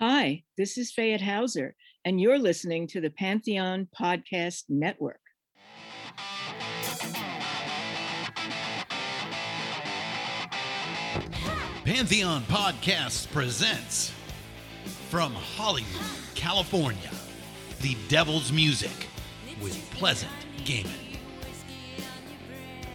Hi, this is Fayette Hauser, and you're listening to the Pantheon Podcast Network. Pantheon Podcasts presents from Hollywood, California, The Devil's Music with Pleasant Gehman.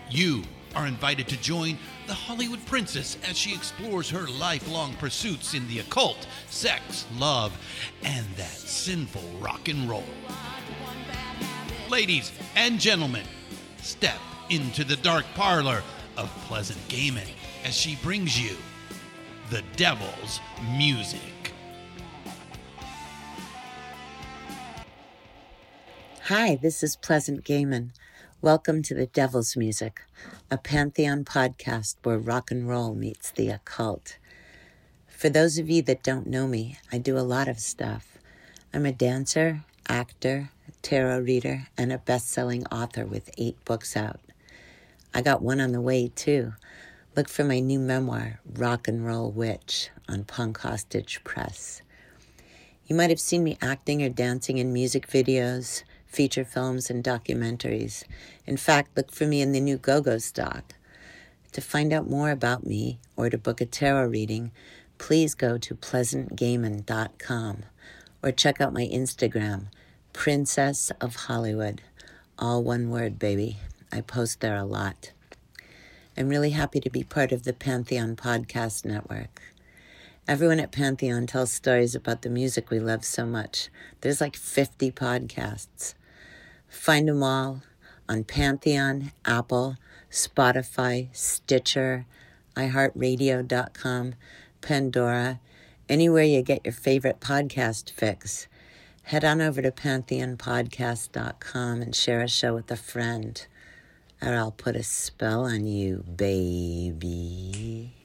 You are invited to join the Hollywood princess as she explores her lifelong pursuits in the occult, sex, love, and that sinful rock and roll. Ladies and gentlemen, step into the dark parlor of Pleasant Gehman as she brings you the devil's music. Hi, this is Pleasant Gehman. Welcome to the Devil's Music, a Pantheon podcast where rock and roll meets the occult. For those of you that don't know me, I do a lot of stuff. I'm a dancer, actor, tarot reader, and a best selling author with eight books out. I got one on the way, too. Look for my new memoir, Rock and Roll Witch, on Punk Hostage Press. You might have seen me acting or dancing in music videos feature films, and documentaries. In fact, look for me in the new Go-Go's doc. To find out more about me or to book a tarot reading, please go to pleasantgehman.com or check out my Instagram, Princess of Hollywood. All one word, baby. I post there a lot. I'm really happy to be part of the Pantheon Podcast Network. Everyone at Pantheon tells stories about the music we love so much. There's like 50 podcasts. Find them all on Pantheon, Apple, Spotify, Stitcher, iHeartRadio.com, Pandora, anywhere you get your favorite podcast fix. Head on over to pantheonpodcast.com and share a show with a friend, or I'll put a spell on you, baby.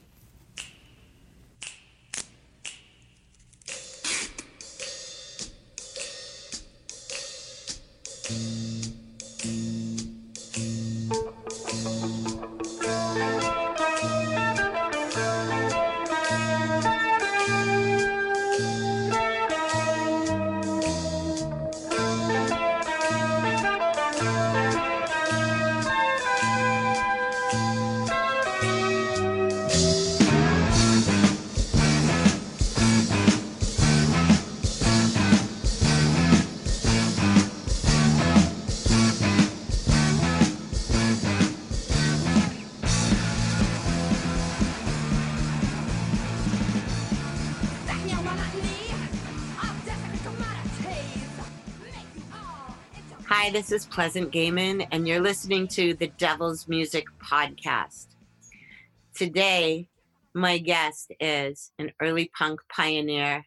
Hi, this is Pleasant Gehman, and you're listening to the Devil's Music Podcast. Today, my guest is an early punk pioneer,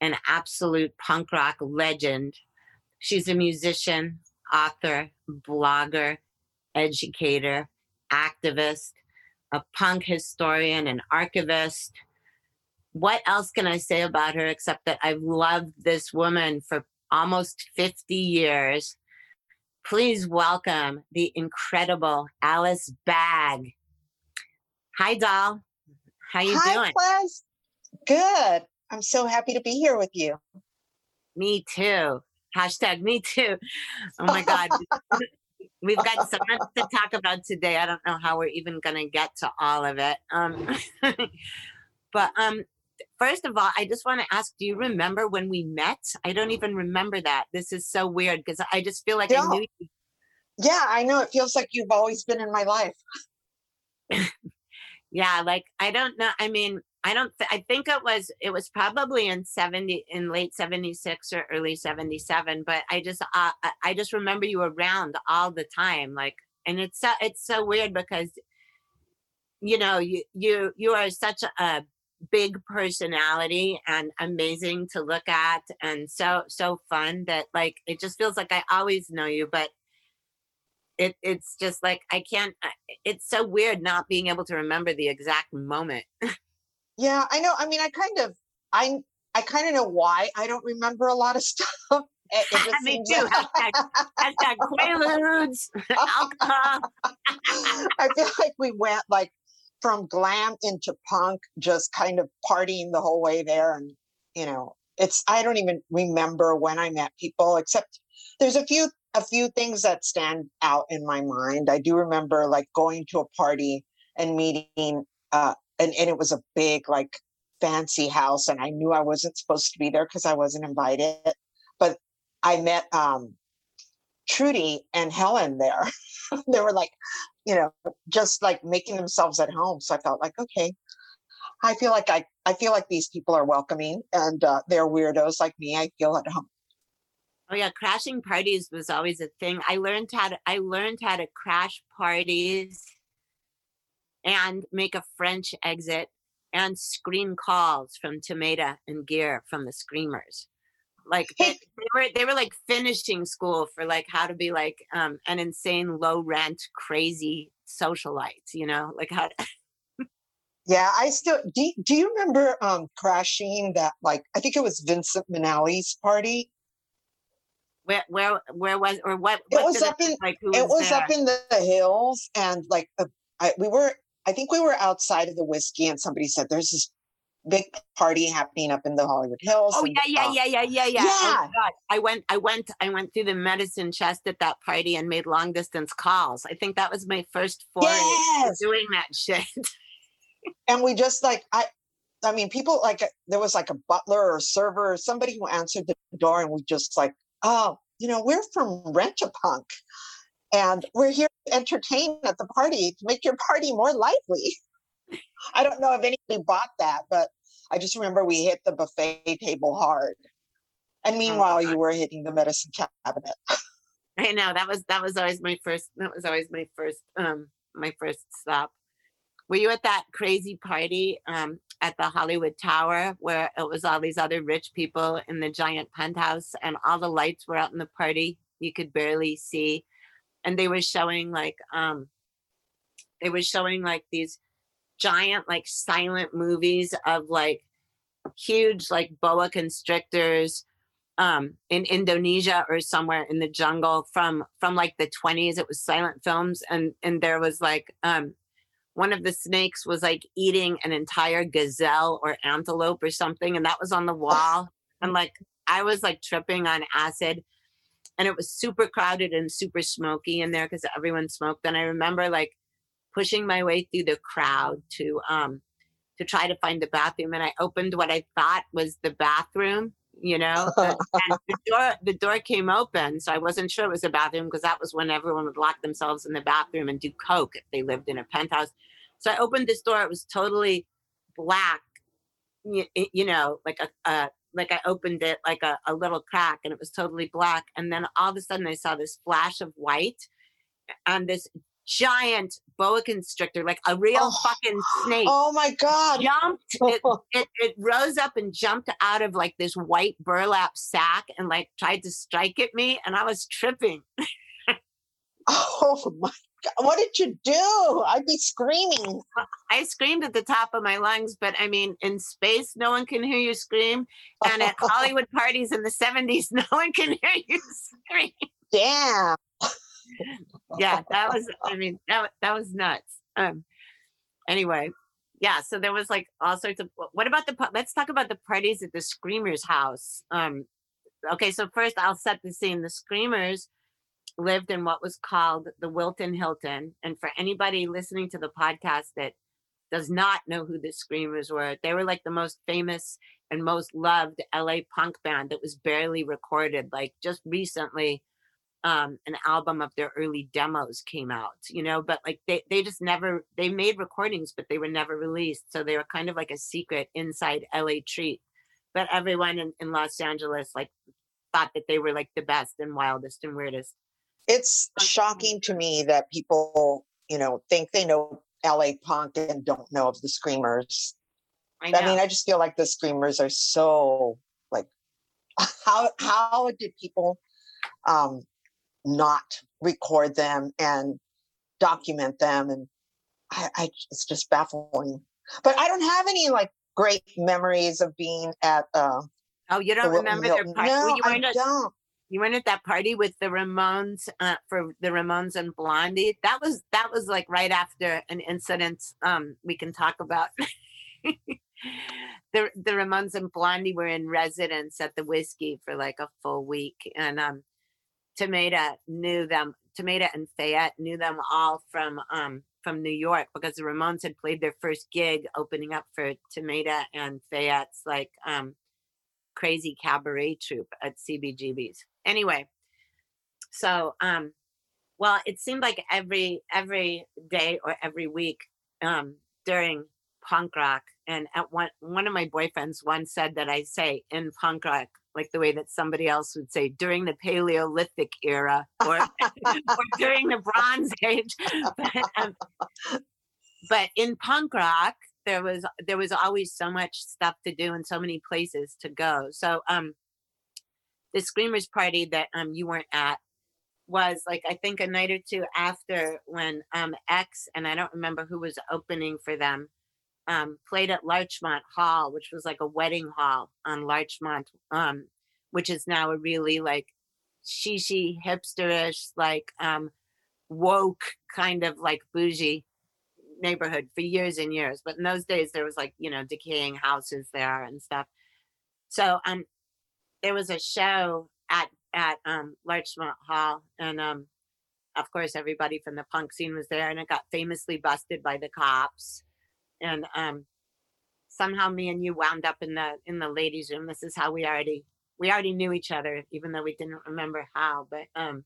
an absolute punk rock legend. She's a musician, author, blogger, educator, activist, a punk historian, an archivist. What else can I say about her except that I've loved this woman for almost 50 years? Please welcome the incredible Alice Bag. Hi, doll. How you Hi, doing? Ples. Good. I'm so happy to be here with you. Me too. Hashtag me too. Oh my God. We've got so much to talk about today. I don't know how we're even going to get to all of it. Um, but um, first of all, I just want to ask do you remember when we met? I don't even remember that. This is so weird because I just feel like I knew you. Yeah, I know. It feels like you've always been in my life. yeah, like I don't know. I mean, I don't th- I think it was it was probably in 70 in late 76 or early 77, but I just uh, I just remember you around all the time like and it's so it's so weird because you know, you you you are such a big personality and amazing to look at and so so fun that like it just feels like I always know you but it it's just like I can't it's so weird not being able to remember the exact moment. yeah, I know. I mean, I kind of I I kind of know why I don't remember a lot of stuff. It, it Me too. Hashtag, hashtag Quaaludes, alcohol. I feel like we went like from glam into punk, just kind of partying the whole way there. And, you know, it's I don't even remember when I met people, except there's a few a few things that stand out in my mind. I do remember like going to a party and meeting uh and, and it was a big like fancy house and I knew I wasn't supposed to be there because I wasn't invited. But I met um Trudy and Helen there. they were like, you know, just like making themselves at home. So I felt like, okay, I feel like I, I feel like these people are welcoming and uh, they're weirdos like me. I feel at home. Oh yeah, crashing parties was always a thing. I learned how to I learned how to crash parties and make a French exit and screen calls from Tomata and Gear from the Screamers. Like they, they, were they were like finishing school for like how to be like um an insane low rent crazy socialite, you know, like how to Yeah, I still do. Do you remember um crashing that? Like, I think it was Vincent Minnelli's party. Where where where was or what? It what was up in. like who It was there? up in the, the hills, and like uh, I, we were. I think we were outside of the whiskey, and somebody said there's this big party happening up in the Hollywood Hills. Oh yeah, yeah, uh, yeah, yeah, yeah, yeah. Oh. God. I went, I went, I went through the medicine chest at that party and made long distance calls. I think that was my first foray Yes. doing that shit. and we just like I. I mean, people like there was like a butler or server or somebody who answered the door, and we just like, oh, you know, we're from Rent-A-Punk, and we're here to entertain at the party to make your party more lively. I don't know if anybody bought that, but I just remember we hit the buffet table hard. And meanwhile, you were hitting the medicine cabinet. I know that was that was always my first. That was always my first. Um, my first stop. Were you at that crazy party um, at the Hollywood Tower where it was all these other rich people in the giant penthouse and all the lights were out in the party? You could barely see, and they were showing like um, they were showing like these giant like silent movies of like huge like boa constrictors um in Indonesia or somewhere in the jungle from from like the 20s it was silent films and and there was like um one of the snakes was like eating an entire gazelle or antelope or something and that was on the wall. And like I was like tripping on acid and it was super crowded and super smoky in there because everyone smoked. And I remember like pushing my way through the crowd to um to try to find the bathroom and I opened what I thought was the bathroom you know and, the door the door came open so i wasn't sure it was a bathroom because that was when everyone would lock themselves in the bathroom and do coke if they lived in a penthouse. So i opened this door it was totally black you, you know like a, a like i opened it like a, a little crack and it was totally black and then all of a sudden i saw this flash of white and this giant boa constrictor like a real Oh. fucking snake Oh my God. jumped it, it it rose up and jumped out of like this white burlap sack and like tried to strike at me and I was tripping. Oh my God. What did you do? I'd be screaming. I screamed at the top of my lungs, but I mean in space no one can hear you scream and at Hollywood parties in the 70s no one can hear you scream. Damn. Yeah, that was I mean that that was nuts. Um anyway, yeah, so there was like all sorts of what about the let's talk about the parties at the Screamers house. Um okay, so first I'll set the scene. The Screamers lived in what was called the Wilton Hilton. And for anybody listening to the podcast that does not know who the Screamers were, they were like the most famous and most loved LA punk band that was barely recorded. Like just recently, um, an album of their early demos came out, you know, but like they, they just never, they made recordings, but they were never released. So they were kind of like a secret inside LA treat. But everyone in, in Los Angeles like thought that they were like the best and wildest and weirdest. It's shocking to me that people, you know, think they know LA punk and don't know of the screamers. I. I mean, I just feel like the screamers are so like how how did people um not record them and document them and I, I it's just baffling. But I don't have any like great memories of being at uh oh, you don't Wilton remember their party? No, you, I at, don't. you weren't at that party with the Ramones uh, for the Ramones and Blondie? That was that was like right after an incident um we can talk about. the the Ramones and Blondie were in residence at the whiskey for like a full week, and um, Tomata knew them. Tomata and Fayette knew them all from um from New York because the Ramones had played their first gig opening up for Tomata and Fayette's like um crazy cabaret troupe at CBGB's. Anyway, so um well it seemed like every every day or every week um during punk rock and at one one of my boyfriends once said that I say in punk rock like the way that somebody else would say during the Paleolithic era or, or during the Bronze Age. But, um, but in punk rock, there was there was always so much stuff to do and so many places to go. So um, the Screamers party that um you weren't at was like I think a night or two after when um X and I don't remember who was opening for them um, played at Larchmont Hall, which was like a wedding hall on Larchmont, um, which is now a really like shishi hipsterish, like um, woke kind of like bougie neighborhood for years and years. But in those days, there was like you know decaying houses there and stuff. So um, there was a show at at um, Larchmont Hall, and um, of course everybody from the punk scene was there, and it got famously busted by the cops and um somehow me and you wound up in the in the ladies room. This is how we already we already knew each other even though we didn't remember how but um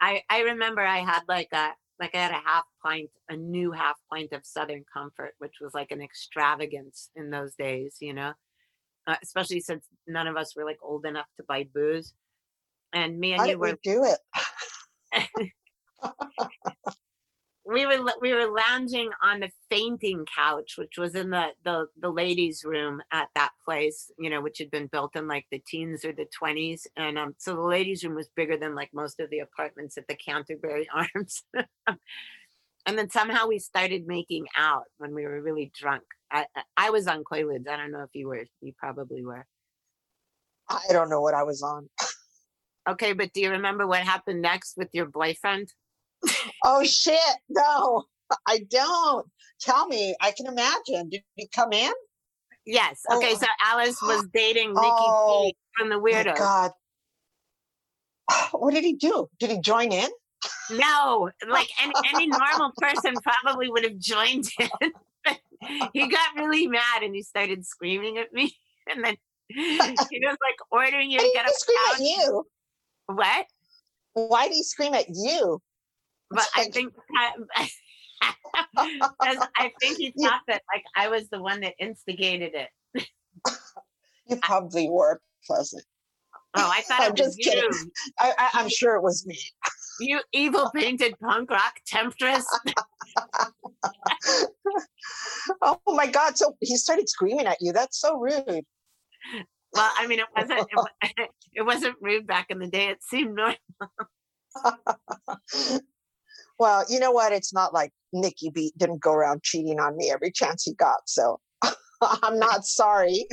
i i remember i had like a like i had a half pint a new half pint of southern comfort which was like an extravagance in those days you know? Uh, especially since none of us were like old enough to buy booze. And me and How you were we do it? we were we were lounging on the fainting couch, which was in the the the ladies' room at that place, you know, which had been built in like the teens or the twenties, and um, so the ladies' room was bigger than like most of the apartments at the Canterbury Arms. and then somehow we started making out when we were really drunk. I I- was on Quaaludes. I don't know if you were. You probably were. I don't know what I was on. Okay, but do you remember what happened next with your boyfriend? Oh shit! No, I don't. Tell me. I can imagine. Did he come in? Yes. Oh. Okay, so Alice was dating Nickey Oh, P from the Weirdos. God. What did he do? Did he join in? No, like any, any normal person probably would have joined in. He got really mad and he started screaming at me. And then he was like ordering you Why to get up. scream couch. at you? What? Why did he scream at you? But I think I think he thought that like I was the one that instigated it. You probably were pleasant. Oh, I thought I'm it was just kidding. you, I, I, I'm sure it was me. you evil painted punk rock temptress. Oh my God. So he started screaming at you. That's so rude. Well, I mean, it wasn't it, it wasn't rude back in the day. It seemed normal. Well, you know what? It's not like Nickey Beat didn't go around cheating on me every chance he got. So I'm not sorry.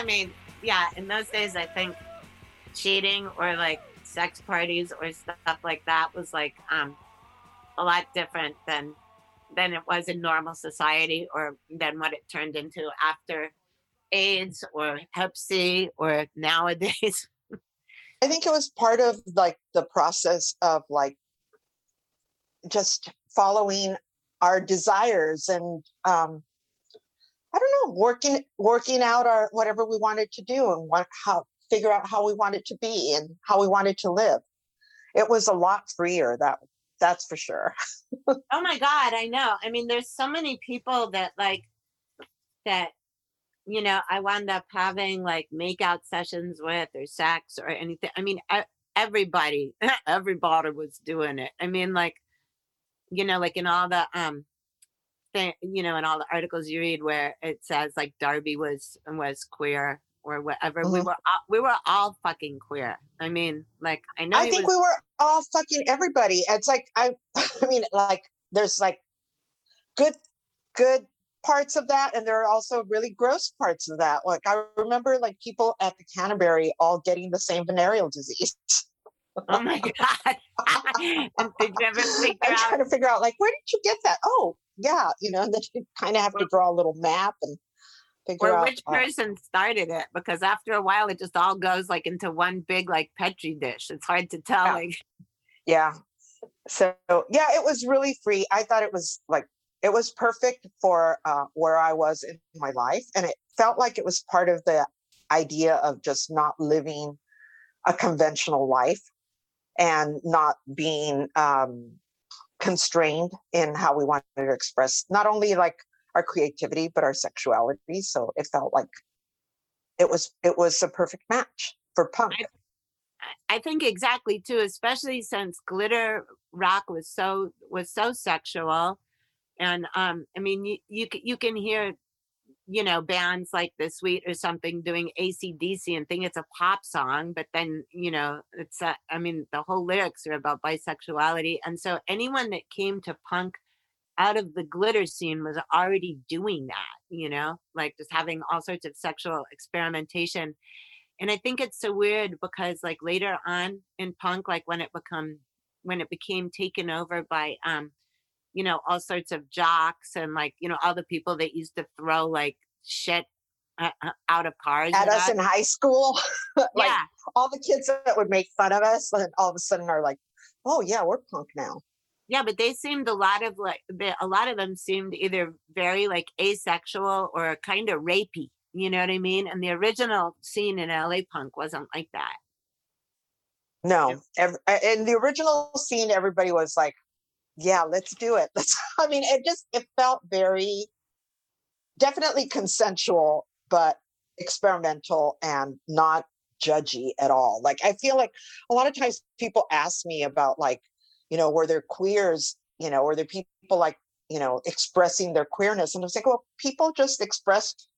I mean, yeah, in those days, I think cheating or like sex parties or stuff like that was like um a lot different than than it was in normal society or than what it turned into after AIDS or Hep C or nowadays. I think it was part of like the process of like just following our desires and um I don't know, working working out our whatever we wanted to do and what how figure out how we wanted to be and how we wanted to live. It was a lot freer that that's for sure. Oh my God, I know. I mean, there's so many people that like that you know, I wound up having like makeout sessions with or sex or anything. I mean, everybody, everybody was doing it. I mean, like, you know, like in all the um, thing, you know, in all the articles you read where it says like Darby was was queer or whatever. We Mhm. were all, we were all fucking queer. I mean, like I know I think was- we were all fucking everybody. It's like I I mean like there's like good good parts of that and there are also really gross parts of that. Like I remember like people at the Canterbury all getting the same venereal disease. Oh my god! and did you ever figure I'm out? trying to figure out like where did you get that? Oh, yeah, you know, and then you kind of have to draw a little map and figure out which uh, person started it because after a while it just all goes like into one big like petri dish it's hard to tell Yeah. like yeah so yeah it was really free i thought it was like it was perfect for uh, where i was in my life and it felt like it was part of the idea of just not living a conventional life and not being um, constrained in how we wanted to express not only like our creativity but our sexuality. So it felt like it was it was a perfect match for punk. I- i think exactly too especially since glitter rock was so was so sexual. And um i mean you you, you can hear you know bands like the sweet or something doing acdc and think it's a pop song but then you know it's i mean the whole lyrics are about bisexuality and so anyone that came to punk out of the glitter scene was already doing that you know like just having all sorts of sexual experimentation and i think it's so weird because like later on in punk like when it become when it became taken over by um you know all sorts of jocks and like you know all the people that used to throw like shit uh, uh, out of cars at us in high school like yeah. all the kids that would make fun of us and all of a sudden are like oh yeah we're punk now. Yeah but they seemed a lot of like a lot of them seemed either very like asexual or kind of rapey you know what i mean? And the original scene in la punk wasn't like that. No ev- a- in the original scene everybody was like yeah let's do it. Let's i mean it just it felt very definitely consensual but experimental and not judgy at all. Like i feel like a lot of times people ask me about like you know were there queers you know were there people like you know expressing their queerness? And i was like well people just expressed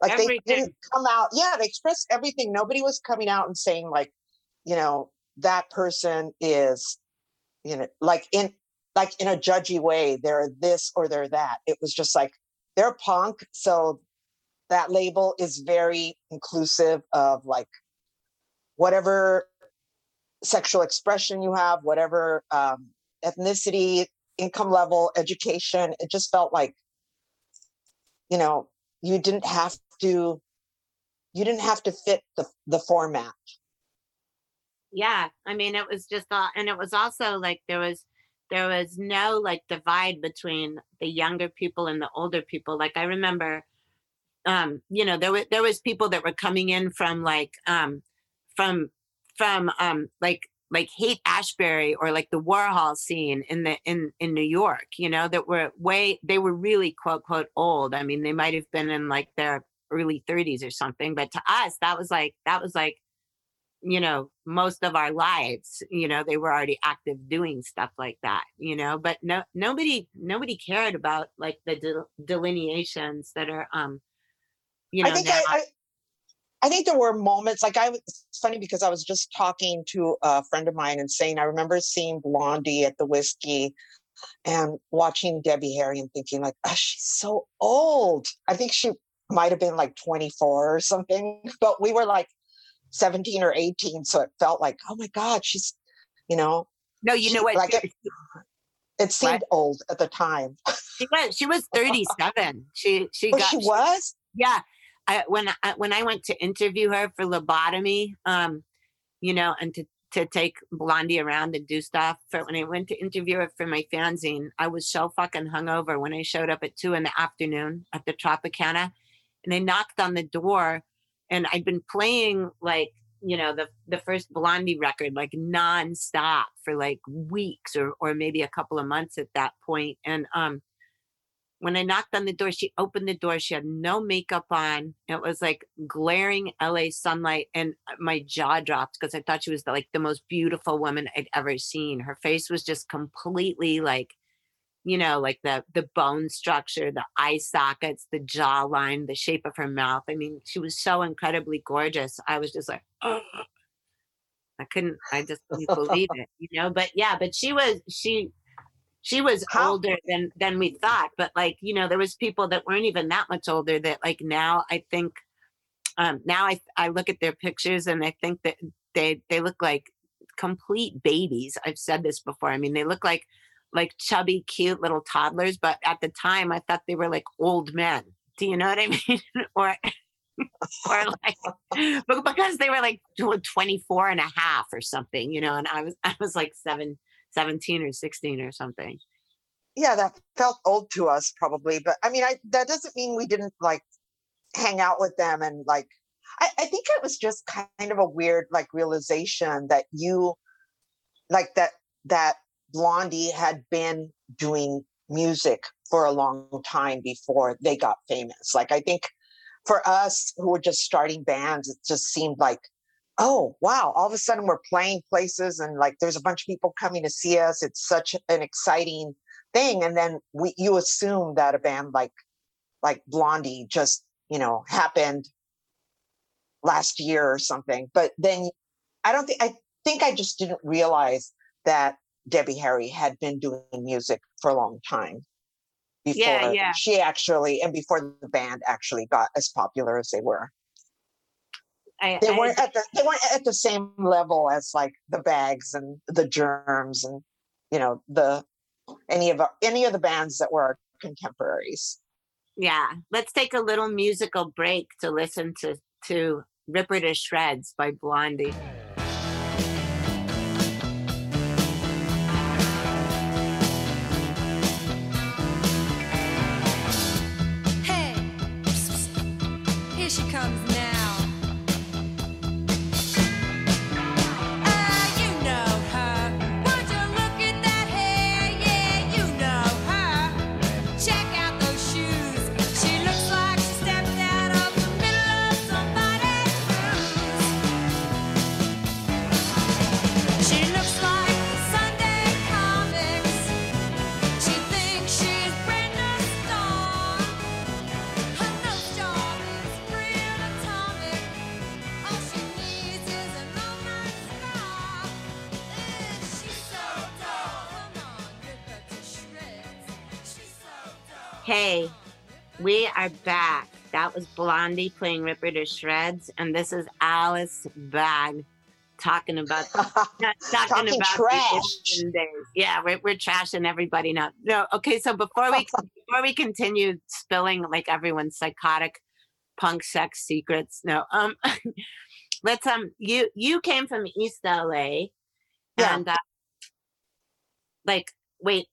like they didn't come out. Yeah they expressed everything. Nobody was coming out and saying like you know that person is you know like in like in a judgy way they're this or they're that. It was just like they're punk so that label is very inclusive of like whatever sexual expression you have whatever um, ethnicity income level education it just felt like you know you didn't have to you didn't have to fit the the format. Yeah i mean it was just all and it was also like there was there was no like divide between the younger people and the older people. Like i remember um you know there were there was people that were coming in from like um from from um like like Haight-Ashbury or like the warhol scene in the in in new york you know that were way they were really quote quote old. I mean they might have been in like their early 30s or something but to us that was like that was like you know most of our lives you know they were already active doing stuff like that you know but no nobody nobody cared about like the del- delineations that are um you know I think now. I, I, I think there were moments like I was it's funny because I was just talking to a friend of mine and saying I remember seeing Blondie at the whiskey and watching Debbie Harry and thinking like, oh, she's so old. I think she might have been like 24 or something, but we were like 17 or 18. So it felt like, oh my God, she's, you know, no you know what like she, it seemed old at the time. she was she was 37 she she Oh, got she was? yeah I, when I, when I went to interview her for lobotomy, um, you know, and to to take Blondie around and do stuff. For when I went to interview her for my fanzine, I was so fucking hungover when I showed up at two in the afternoon at the Tropicana, and I knocked on the door, and I'd been playing like you know the the first Blondie record like nonstop for like weeks or or maybe a couple of months at that point. and um when I knocked on the door, she opened the door. She had no makeup on. It was like glaring LA sunlight, and uh, my jaw dropped because I thought she was the, like the most beautiful woman I'd ever seen. Her face was just completely like, you know, like the the bone structure, the eye sockets, the jawline, the shape of her mouth. I mean, she was so incredibly gorgeous. I was just like, oh. I couldn't. I just couldn't believe it, you know. But yeah, but she was she she was How- older than than we thought but like you know there was people that weren't even that much older that like now i think um now i i look at their pictures and i think that they they look like complete babies i've said this before i mean they look like like chubby cute little toddlers but at the time i thought they were like old men do you know what i mean or or like but because they were like tw- 24 and a half or something you know and i was i was like seven 17 or 16 or something. yeah, that felt old to us probably, but I mean, I that doesn't mean we didn't like hang out with them and like. I, I think it was just kind of a weird like realization that you, like that that Blondie had been doing music for a long time before they got famous. Like I think for us who were just starting bands, it just seemed like oh wow all of a sudden we're playing places and like there's a bunch of people coming to see us. It's such an exciting thing. And then we you assume that a band like like blondie just you know happened last year or something. But then i don't think i think i just didn't realize that debbie harry had been doing music for a long time before Yeah, yeah. she actually and before the band actually got as popular as they were I, they I- weren't at the they weren't at the same level as like the bags and the germs and you know the any of our, any of the bands that were our contemporaries. yeah. Let's take a little musical break to listen to to "Ripper to Shreds" by Blondie. Was Blondie playing "Ripper to Shreds," and this is Alice Bag talking about talking, Talking about trash. days. Yeah, we're, we're trashing everybody now. No, okay. So before we before we continue spilling like everyone's psychotic punk sex secrets, no. Um, let's um. You you came from East LA, Yeah. and uh, like wait.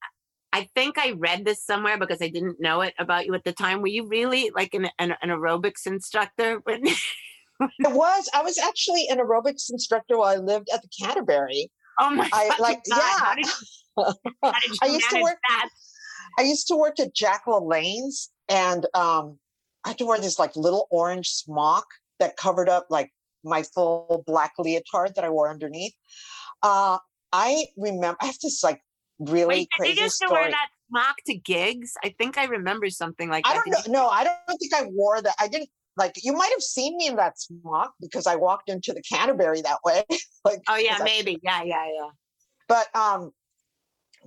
I think I read this somewhere because I didn't know it about you at the time. Were you really like an, an, an aerobics instructor? when- It was I was actually an aerobics instructor while I lived at the Canterbury. oh my I fucking like God, How yeah. did, how did you I used to work that? I used to work at Jack LaLanne's and um I had to wear this like little orange smock that covered up like my full black leotard that I wore underneath. Uh I remember I have this like really Wait, did you used to story. wear that smock to gigs? I think I remember something like I that. don't know. Did No, I don't think I wore that. I didn't like you might have seen me in that smock because I walked into the Canterbury that way. like Oh yeah, 'cause I- maybe. Yeah, yeah, yeah. but um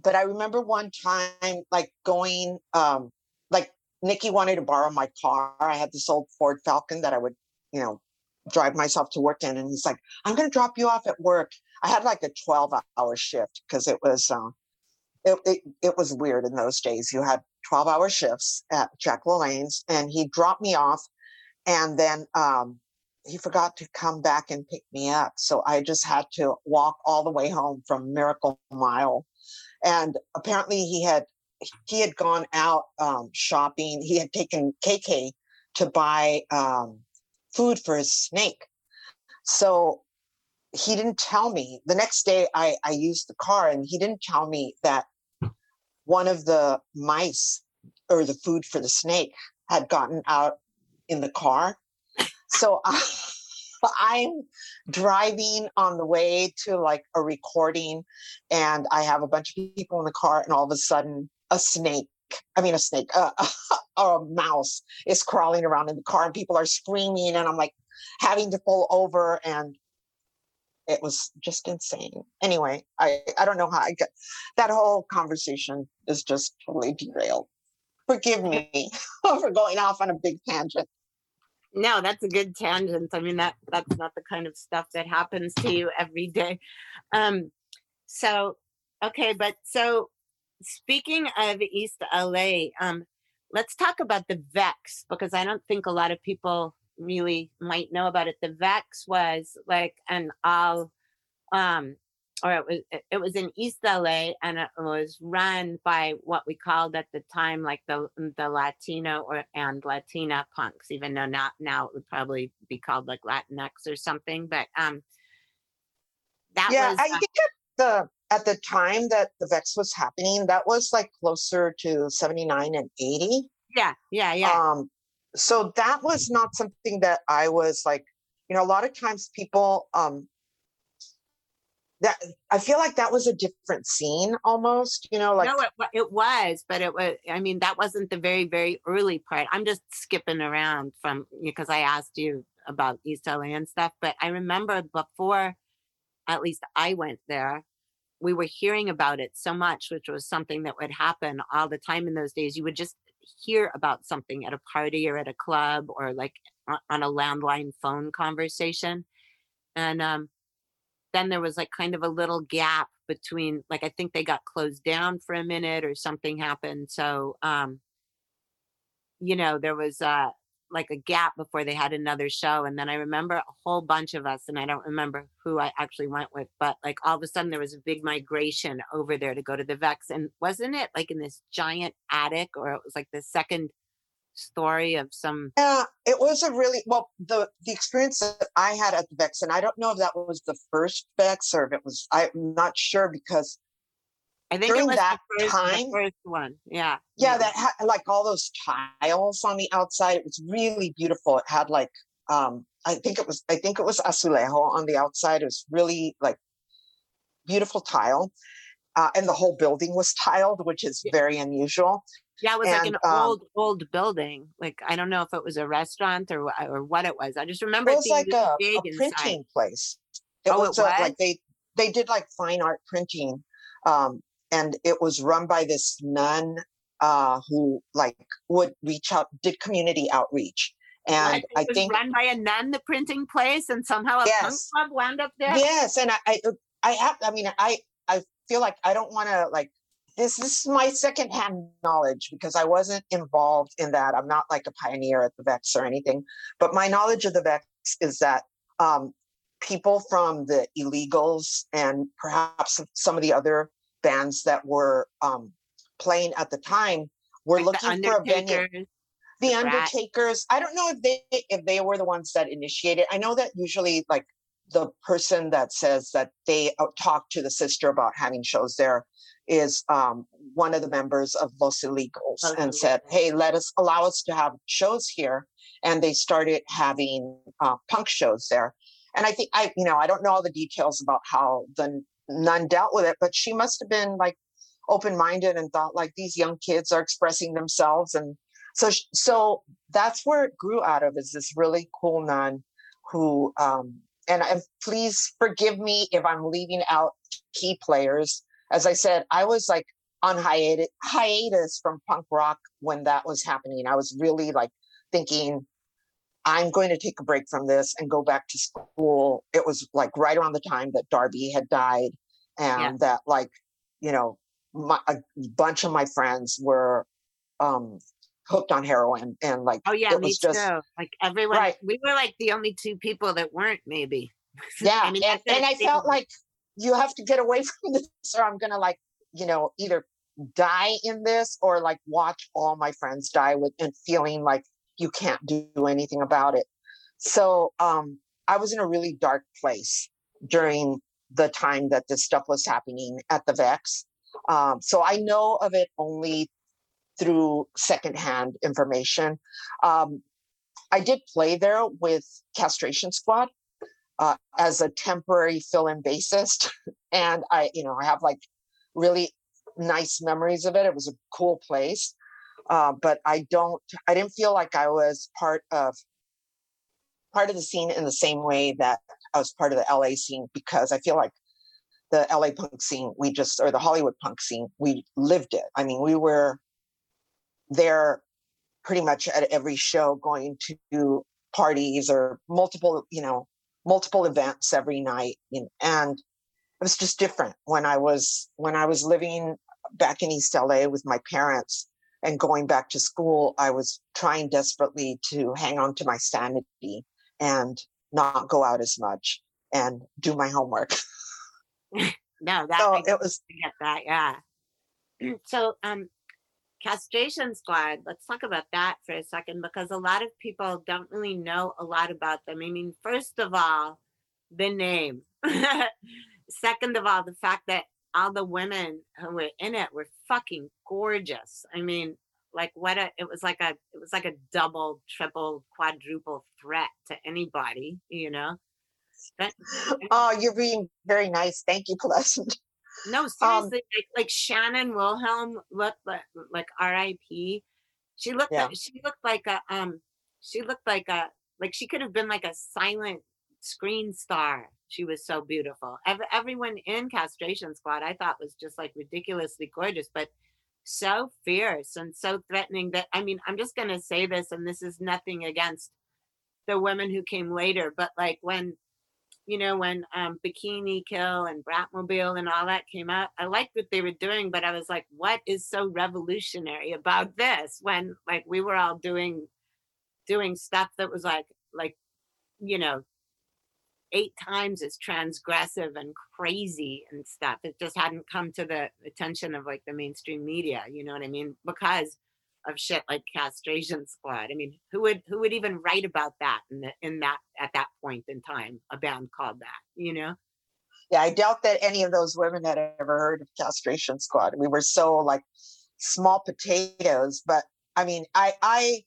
but i remember one time like going um like nickey wanted to borrow my car i had this old ford falcon that i would you know drive myself to work in and he's like i'm going to drop you off at work i had like a 12 hour shift because it was um it, it, it was weird in those days you had 12 hour shifts at jack lalanne's and he dropped me off and then um he forgot to come back and pick me up. So I just had to walk all the way home from Miracle Mile. And apparently he had he had gone out um, shopping. He had taken KK to buy um, food for his snake. So he didn't tell me. The next day I, I used the car and he didn't tell me that one of the mice or the food for the snake had gotten out in the car. So I, i'm driving on the way to like a recording, and I have a bunch of people in the car, and all of a sudden, a snake. I mean, a snake, uh, a mouse is crawling around in the car, and people are screaming, and I'm like having to pull over, and it was just insane. Anyway, I I don't know how I got that whole conversation is just totally derailed. Forgive me for going off on a big tangent. No, that's a good tangent. I mean, that that's not the kind of stuff that happens to you every day. Um, so okay, but so speaking of East LA, um, let's talk about the Vex because I don't think a lot of people really might know about it. The Vex was like an all um or it was it- was in East LA and it was run by what we called at the time like the the Latino or and Latina punks, even though not now it would probably be called like Latinx or something. But um that yeah, was I uh, think at the at the time that the Vex was happening, that was like closer to 79 and 80. yeah, yeah, yeah. Um, so that was not something that I was like, you know, a lot of times people um that I feel like that was a different scene almost, you know, like no, it, it was, but it was. I mean, that wasn't the very, very early part. I'm just skipping around from because I asked you about East LA and stuff. But I remember before, at least I went there, we were hearing about it so much, which was something that would happen all the time in those days. You would just hear about something at a party or at a club or like on, a landline phone conversation, and um, then there was like kind of a little gap between like i think they got closed down for a minute or something happened so um you know there was uh like a gap before they had another show and then i remember a whole bunch of us and i don't remember who i actually went with but like all of a sudden there was a big migration over there to go to the vex and wasn't it like in this giant attic or it was like the second story of some Yeah, it was a really well the the experience that I had at the Vex, and I don't know if that was the first Vex or if it was I'm not sure because i think it During was that the first, time- the first one yeah yeah, that had like all those tiles on the outside. It was really beautiful. It had like um I think it was I think it was azulejo on the outside. It was really like beautiful tile. Uh, and the whole building was tiled, which is very unusual. Yeah, it was like an um, old, old building. Like I don't know if it was a restaurant or or what it was. I just remember It was like a, a inside. printing place. It Oh, it was, a- was? like they they did like fine art printing, um, and it was run by this nun uh, who like would reach out, did community outreach, and It I was think run by a nun, the printing place, and somehow a punk club wound up there. yes, and I I, I have I mean I I feel like I don't want to like this this is my secondhand knowledge because I wasn't involved in that. I'm not like a pioneer at the Vex or anything, but my knowledge of the Vex is that um, people from the illegals and perhaps some of the other bands that were um, playing at the time were Like looking for a venue. The the undertakers i don't know if they if they were the ones that initiated. I know that usually like the person that says that they uh, talked to the sister about having shows there is um, one of the members of los illegals and said hey let us allow us to have shows here. And they started having uh, punk shows there. And i think i you know i don't know all the details about how the nun dealt with it but she must have been like open-minded and thought like these young kids are expressing themselves and so so that's where it grew out of is this really cool nun who um and I, please forgive me if i'm leaving out key players. As i said i was like on hiatus hiatus from punk rock when that was happening. I was really like thinking i'm going to take a break from this and go back to school it was like right around the time that darby had died and that like you know my, a bunch of my friends were um hooked on heroin and like Oh yeah, it was just too. Like everyone, Right. we were like the only two people that weren't. Maybe. yeah I mean, and, and i felt like you have to get away from this or i'm gonna like you know either die in this or like watch all my friends die with and feeling like you can't do anything about it so um i was in a really dark place during the time that this stuff was happening at the vex um so i know of it only through secondhand information. Um, I did play there with Castration Squad uh, as a temporary fill-in bassist, and I, you know, I have like really nice memories of it. It was a cool place, uh, but I don't, I didn't feel like I was part of part of the scene in the same way that I was part of the LA scene because I feel like the LA punk scene, we just, or the Hollywood punk scene, we lived it. I mean, we were there pretty much at every show going to parties or multiple, you know, multiple events every night. you know, And it was just different when I was, when I was living back in East LA with my parents and going back to school, I was trying desperately to hang on to my sanity and not go out as much and do my homework. No, that So it was get that, yeah. so um castration squad, let's talk about that for a second because a lot of people don't really know a lot about them. I mean, first of all, the name. Second of all, the fact that all the women who were in it were fucking gorgeous. I mean, like what a it was like a it was like a double, triple, quadruple threat to anybody, you know. But oh, you're being very nice. Thank you, Pleasant. no, Um, like, like Shannon Wilhelm looked like like R.I.P. She looked Yeah. like she looked like a um she looked like a like she could have been like a silent screen star. She was so beautiful. Ev- everyone in Castration Squad I thought was just like ridiculously gorgeous, but so fierce and so threatening that I mean, I'm just gonna say this, and this is nothing against the women who came later, but like when you know, when um, Bikini Kill and Bratmobile and all that came out, I liked what they were doing, but I was like, what is so revolutionary about this? When like we were all doing doing stuff that was like like you know eight times as transgressive and crazy and stuff. It just hadn't come to the attention of like the mainstream media, you know what I mean? Because of shit like castration squad. I mean, who would who would even write about that in the, in that at that point in time? A band called that, you know? Yeah, I doubt that any of those women had ever heard of Castration Squad. We were so like small potatoes. But I mean, I I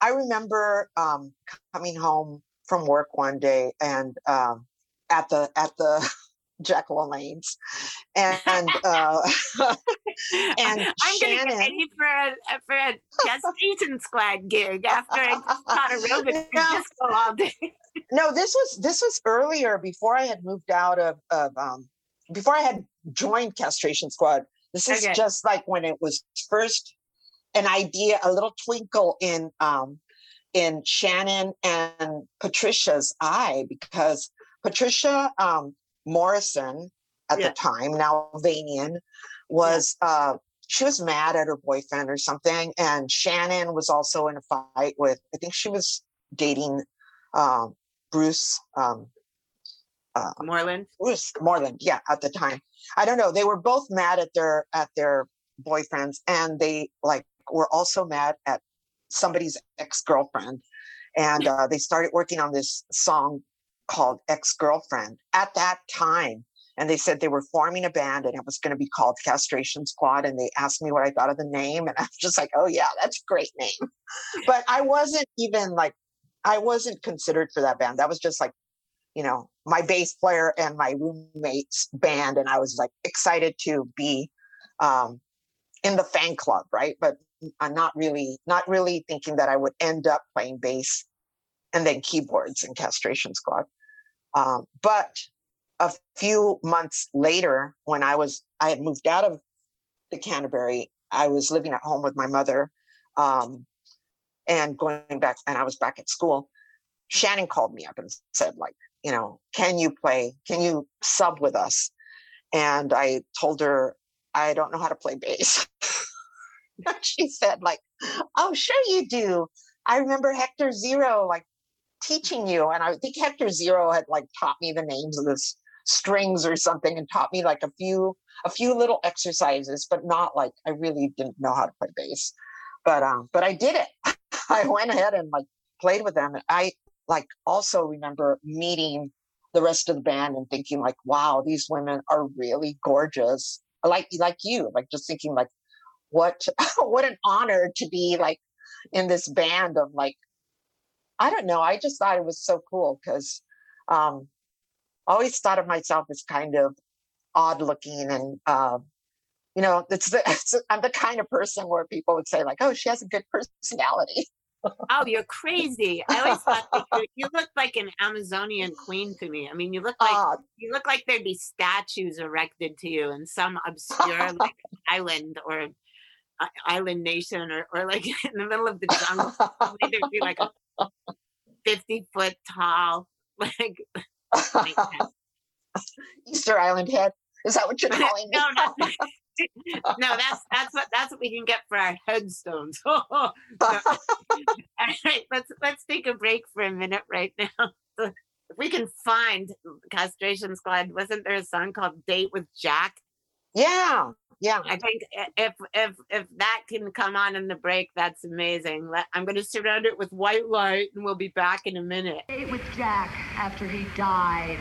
I remember um, coming home from work one day and um, at the at the Jack LaLanne's, and uh, and I'm gonna get ready for a for a castration squad gig after I taught aerobics No. disco all day. no this was this was earlier before i had moved out of, of um before i had joined castration squad this is Okay. just like when it was first an idea a little twinkle in um in shannon and patricia's eye because patricia um morrison at Yeah. the time now vanian was uh she was mad at her boyfriend or something and shannon was also in a fight with i think she was dating um Bruce um uh Moreland. Bruce Moreland, yeah, at the time. I don't know. They were both mad at their at their boyfriends and they like were also mad at somebody's ex-girlfriend. And uh, they started working on this song called Ex-Girlfriend at that time. And they said they were forming a band and it was going to be called Castration Squad. And they asked me what I thought of the name. And I was just like, oh, yeah, that's a great name. But I wasn't even like, I wasn't considered for that band. That was just like, you know, my bass player and my roommate's band. And I was like excited to be um, in the fan club, right? But I'm not really, not really thinking that I would end up playing bass and then keyboards in Castration Squad. Um, but a few months later, when I was, I had moved out of the Canterbury, I was living at home with my mother um, and going back, and I was back at school. Shannon called me up and said, like, you know, can you play? Can you sub with us? And I told her, I don't know how to play bass. she said, like, oh, sure you do. I remember Hector Zero, like, teaching you. And I think Hector Zero had like taught me the names of the strings or something and taught me like a few a few little exercises, but not like I really didn't know how to play bass. But um, but I did it. I went ahead and like played with them. And I like also remember meeting the rest of the band and thinking like, wow, these women are really gorgeous. Like like you, like just thinking like, what what an honor to be like in this band of like I don't know. I just thought it was so cool because um, I always thought of myself as kind of odd looking and uh, you know, it's the, it's, I'm the kind of person where people would say like, "Oh, she has a good personality." Oh, you're crazy. I always thought that you, you looked like an Amazonian queen to me. I mean, you look like Ah, you look like there'd be statues erected to you in some obscure like island or uh, island nation or, or like in the middle of the jungle. There'd be like a 50 foot tall, like Easter Island head. Is that what you're calling me? no, no. no, that's that's what that's what we can get for our headstones. All right, let's let's take a break for a minute right now. If we can find Castration Squad, wasn't there a song called "Date with Jack"? yeah, yeah. I think if if if that can come on in the break, that's amazing. Let, I'm going to surround it with white light, and we'll be back in a minute. Date with Jack after he died.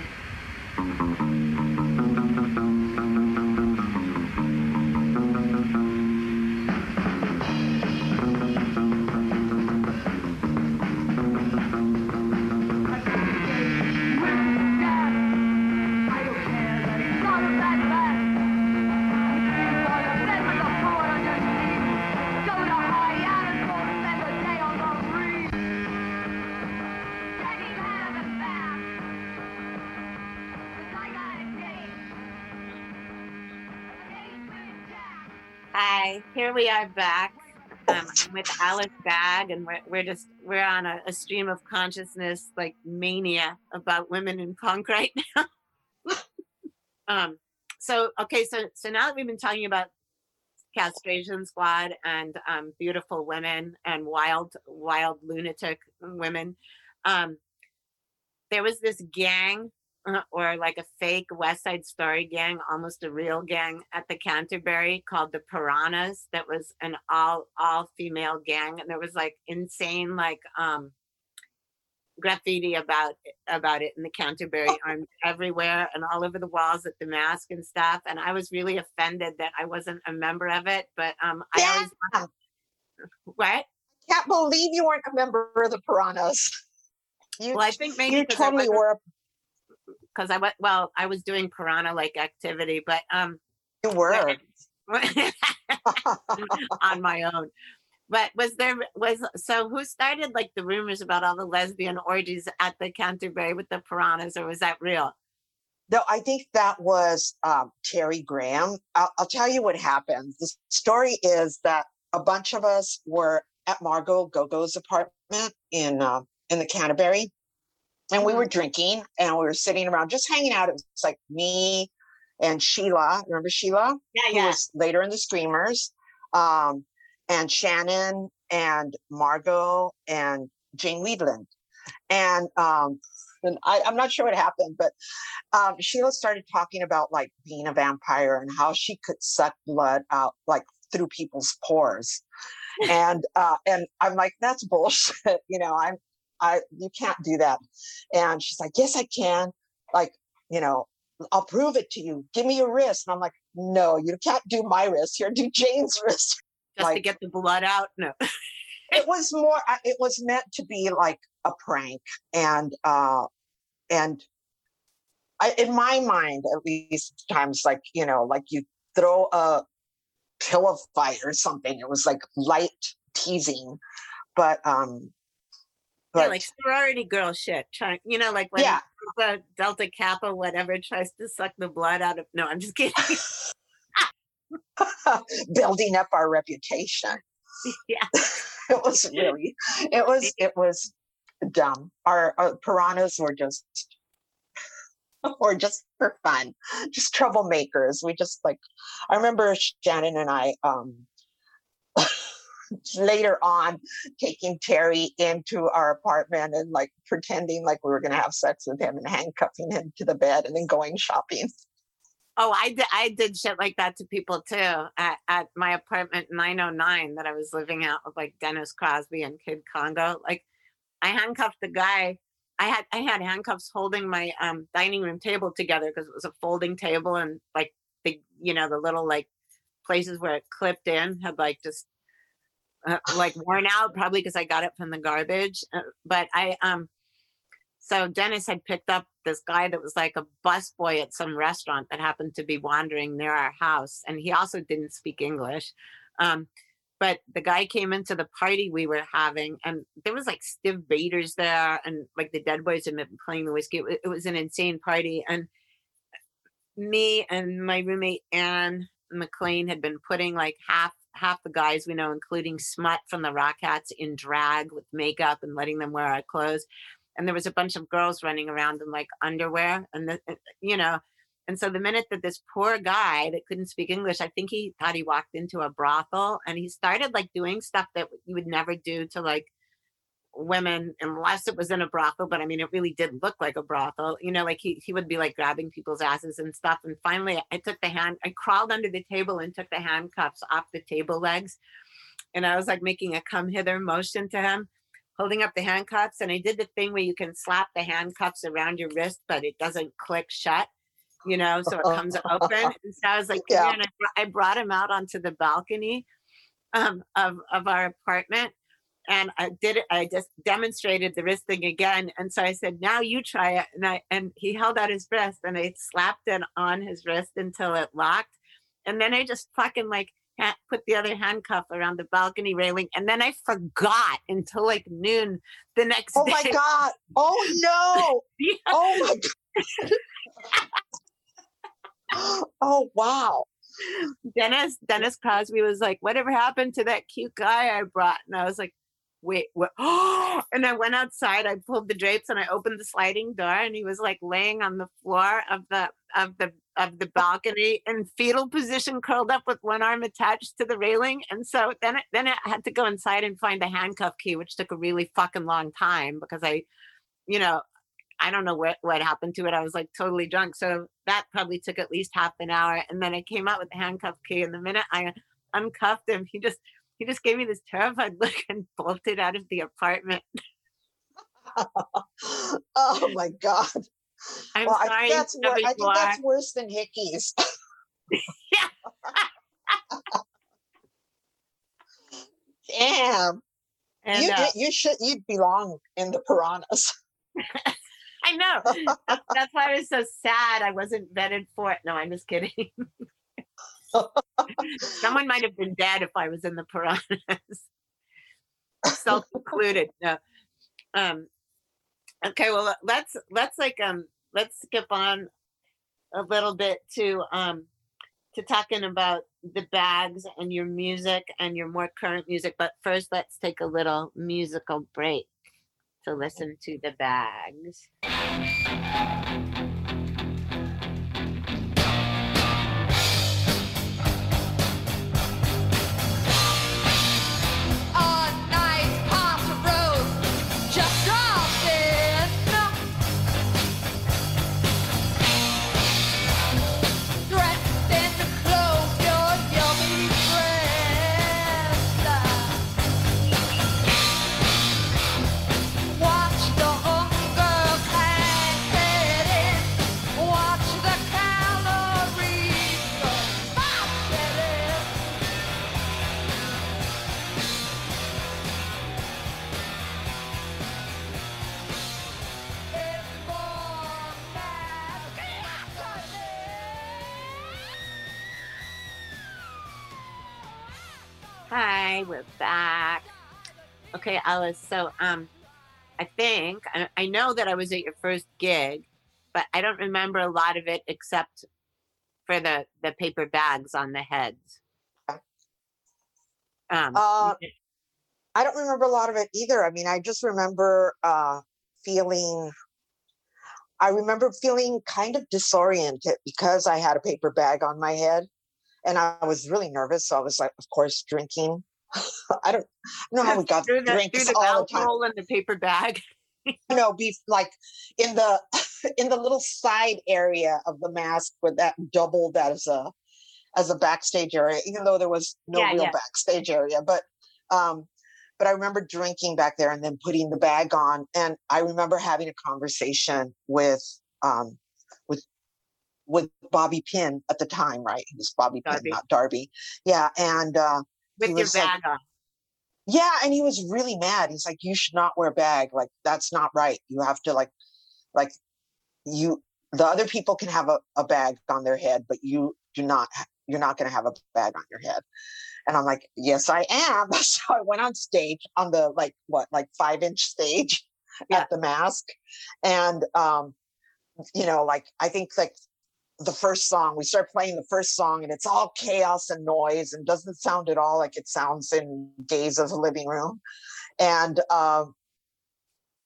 Here we are back um, with Alice Bag, and we're, we're just we're on a, a stream of consciousness like mania about women in punk right now. um, so okay, so so now that we've been talking about castration squad and um, beautiful women and wild wild lunatic women, um, there was this gang or like a fake West Side Story gang, almost a real gang at the Canterbury called the Piranhas. That was an all all female gang, and there was like insane like um graffiti about about it in the Canterbury Arms everywhere and all over the walls at the Masque and stuff. And I was really offended that I wasn't a member of it, but um I always Yeah. what? Can't believe you weren't a member of the Piranhas. You, Well, I think maybe you totally were. Because I was well, I was doing piranha like activity, but um You were. on my own. But was there was so who started like the rumors about all the lesbian orgies at the Canterbury with the piranhas, or was that real? No, I think that was um, Terry Graham. I'll, I'll tell you what happened. The story is that a bunch of us were at Margot Go-Go's apartment in uh, in the Canterbury, and we were drinking and we were sitting around just hanging out. It was like me and Sheila. Remember Sheila? Yeah, who was later in the Streamers, um, and Shannon and Margot and Jane Wiedlin. And um, and I, I'm not sure what happened, but um, Sheila started talking about like being a vampire and how she could suck blood out like through people's pores. and uh, and I'm like, that's bullshit. You know, I'm I you can't do that. And she's like, yes, I can. Like, you know, I'll prove it to you. Give me your wrist. And I'm like, no, you can't do my wrist. Here, do Jane's wrist. Just to get the blood out? No. It was more. It was meant to be like a prank, and uh, and I, in my mind, at least times, like you know, like you throw a pillow fight or something. It was like light teasing, but um, yeah, like sorority girl shit. Trying, you know, like when yeah, the Delta Kappa, whatever, tries to suck the blood out of. No, I'm just kidding. building up our reputation. yeah. it was really it was it was dumb our, our piranhas were just Or just for fun just troublemakers we just like i remember shannon and i um later on taking terry into our apartment and like pretending like we were going to have sex with him and handcuffing him to the bed and then going shopping Oh, I did. I did shit like that to people too at, at my apartment 909 that I was living out with like Dennis Crosby and Kid Congo. Like, I handcuffed the guy. I had I had handcuffs holding my um dining room table together because it was a folding table and like the you know the little like places where it clipped in had like just uh, like worn out, probably because I got it from the garbage. Uh, but I um, so Dennis had picked up this guy that was like a busboy at some restaurant that happened to be wandering near our house, and he also didn't speak English. Um, but the guy came into the party we were having, and there was like Stiv Bators there, and like the Dead Boys had been playing the Whisky. It, it was an insane party, and me and my roommate Anne McLean had been putting like half half the guys we know, including Smut from the Rockettes, in drag with makeup and letting them wear our clothes. And there was a bunch of girls running around in like underwear, and the, uh, you know. And so the minute that this poor guy that couldn't speak English, I think he thought he walked into a brothel, and he started like doing stuff that you would never do to like women unless it was in a brothel but i mean it really did look like a brothel you know like he, he would be like grabbing people's asses and stuff and finally i took the hand i crawled under the table and took the handcuffs off the table legs and i was like making a come hither motion to him holding up the handcuffs and i did the thing where you can slap the handcuffs around your wrist but it doesn't click shut you know so it comes open and so i was like Yeah. and I, I brought him out onto the balcony um, of, of our apartment and I did it. I just demonstrated the wrist thing again. And so I said, now you try it. And I, and he held out his wrist and I slapped it on his wrist until it locked. And then I just fucking like ha- put the other handcuff around the balcony railing. And then I forgot until like noon the next Oh day. my god! Oh no! Yeah. Oh my god! Oh wow! Dennis, Dennis Crosby was like, whatever happened to that cute guy I brought? And I was like, wait, what? and I went outside, I pulled the drapes and I opened the sliding door and he was like laying on the floor of the, of the, of the balcony in fetal position, curled up with one arm attached to the railing. And so then, it, then I had to go inside and find the handcuff key, which took a really fucking long time because I, you know, I don't know what, what happened to it. I was like totally drunk. So that probably took at least half an hour. And then I came out with the handcuff key. And the minute I uncuffed him, he just he just gave me this terrified look and bolted out of the apartment. Oh my god! I'm well, I sorry. think that's wor- I think that's worse than hickeys. Damn! And you, uh, you should you belong in the piranhas. I know. That's, that's why I was so sad. I wasn't vetted for it. No, I'm just kidding. Someone might have been dead if I was in the piranhas. Self included. No. Um. Okay. Well, let's let's like um let's skip on a little bit to um to talking about the bags and your music and your more current music. But first, let's take a little musical break to listen to the bags. Okay, Alice. So, um, I think I, I know that I was at your first gig, but I don't remember a lot of it except for the the paper bags on the heads. Um, Uh, I don't remember a lot of it either. I mean, I just remember uh, feeling. I remember feeling kind of disoriented because I had a paper bag on my head, and I was really nervous. So I was like, of course, drinking. I don't know how we got through the drinks through the all the time. in the paper bag. know, be like in the in the little side area of the Masque with that doubled as a as a backstage area, even though there was no Yeah, real yeah. backstage area. But um, but I remember drinking back there and then putting the bag on, and I remember having a conversation with um with with Bobby Pyn at the time, right? He was Bobby Pyn, Darby. not Darby. Yeah, and uh, With your was like- bag on. yeah, and he was really mad. He's like, "You should not wear a bag. Like that's not right. You have to like, like, you. The other people can have a, a bag on their head, but you do not. You're not going to have a bag on your head." And I'm like, "Yes, I am." So I went on stage on the like what like five inch stage Yeah. at the Masque, and um, you know, like I think like the first song we start playing the first song and it's all chaos and noise and doesn't sound at all like it sounds in days of the living room. And um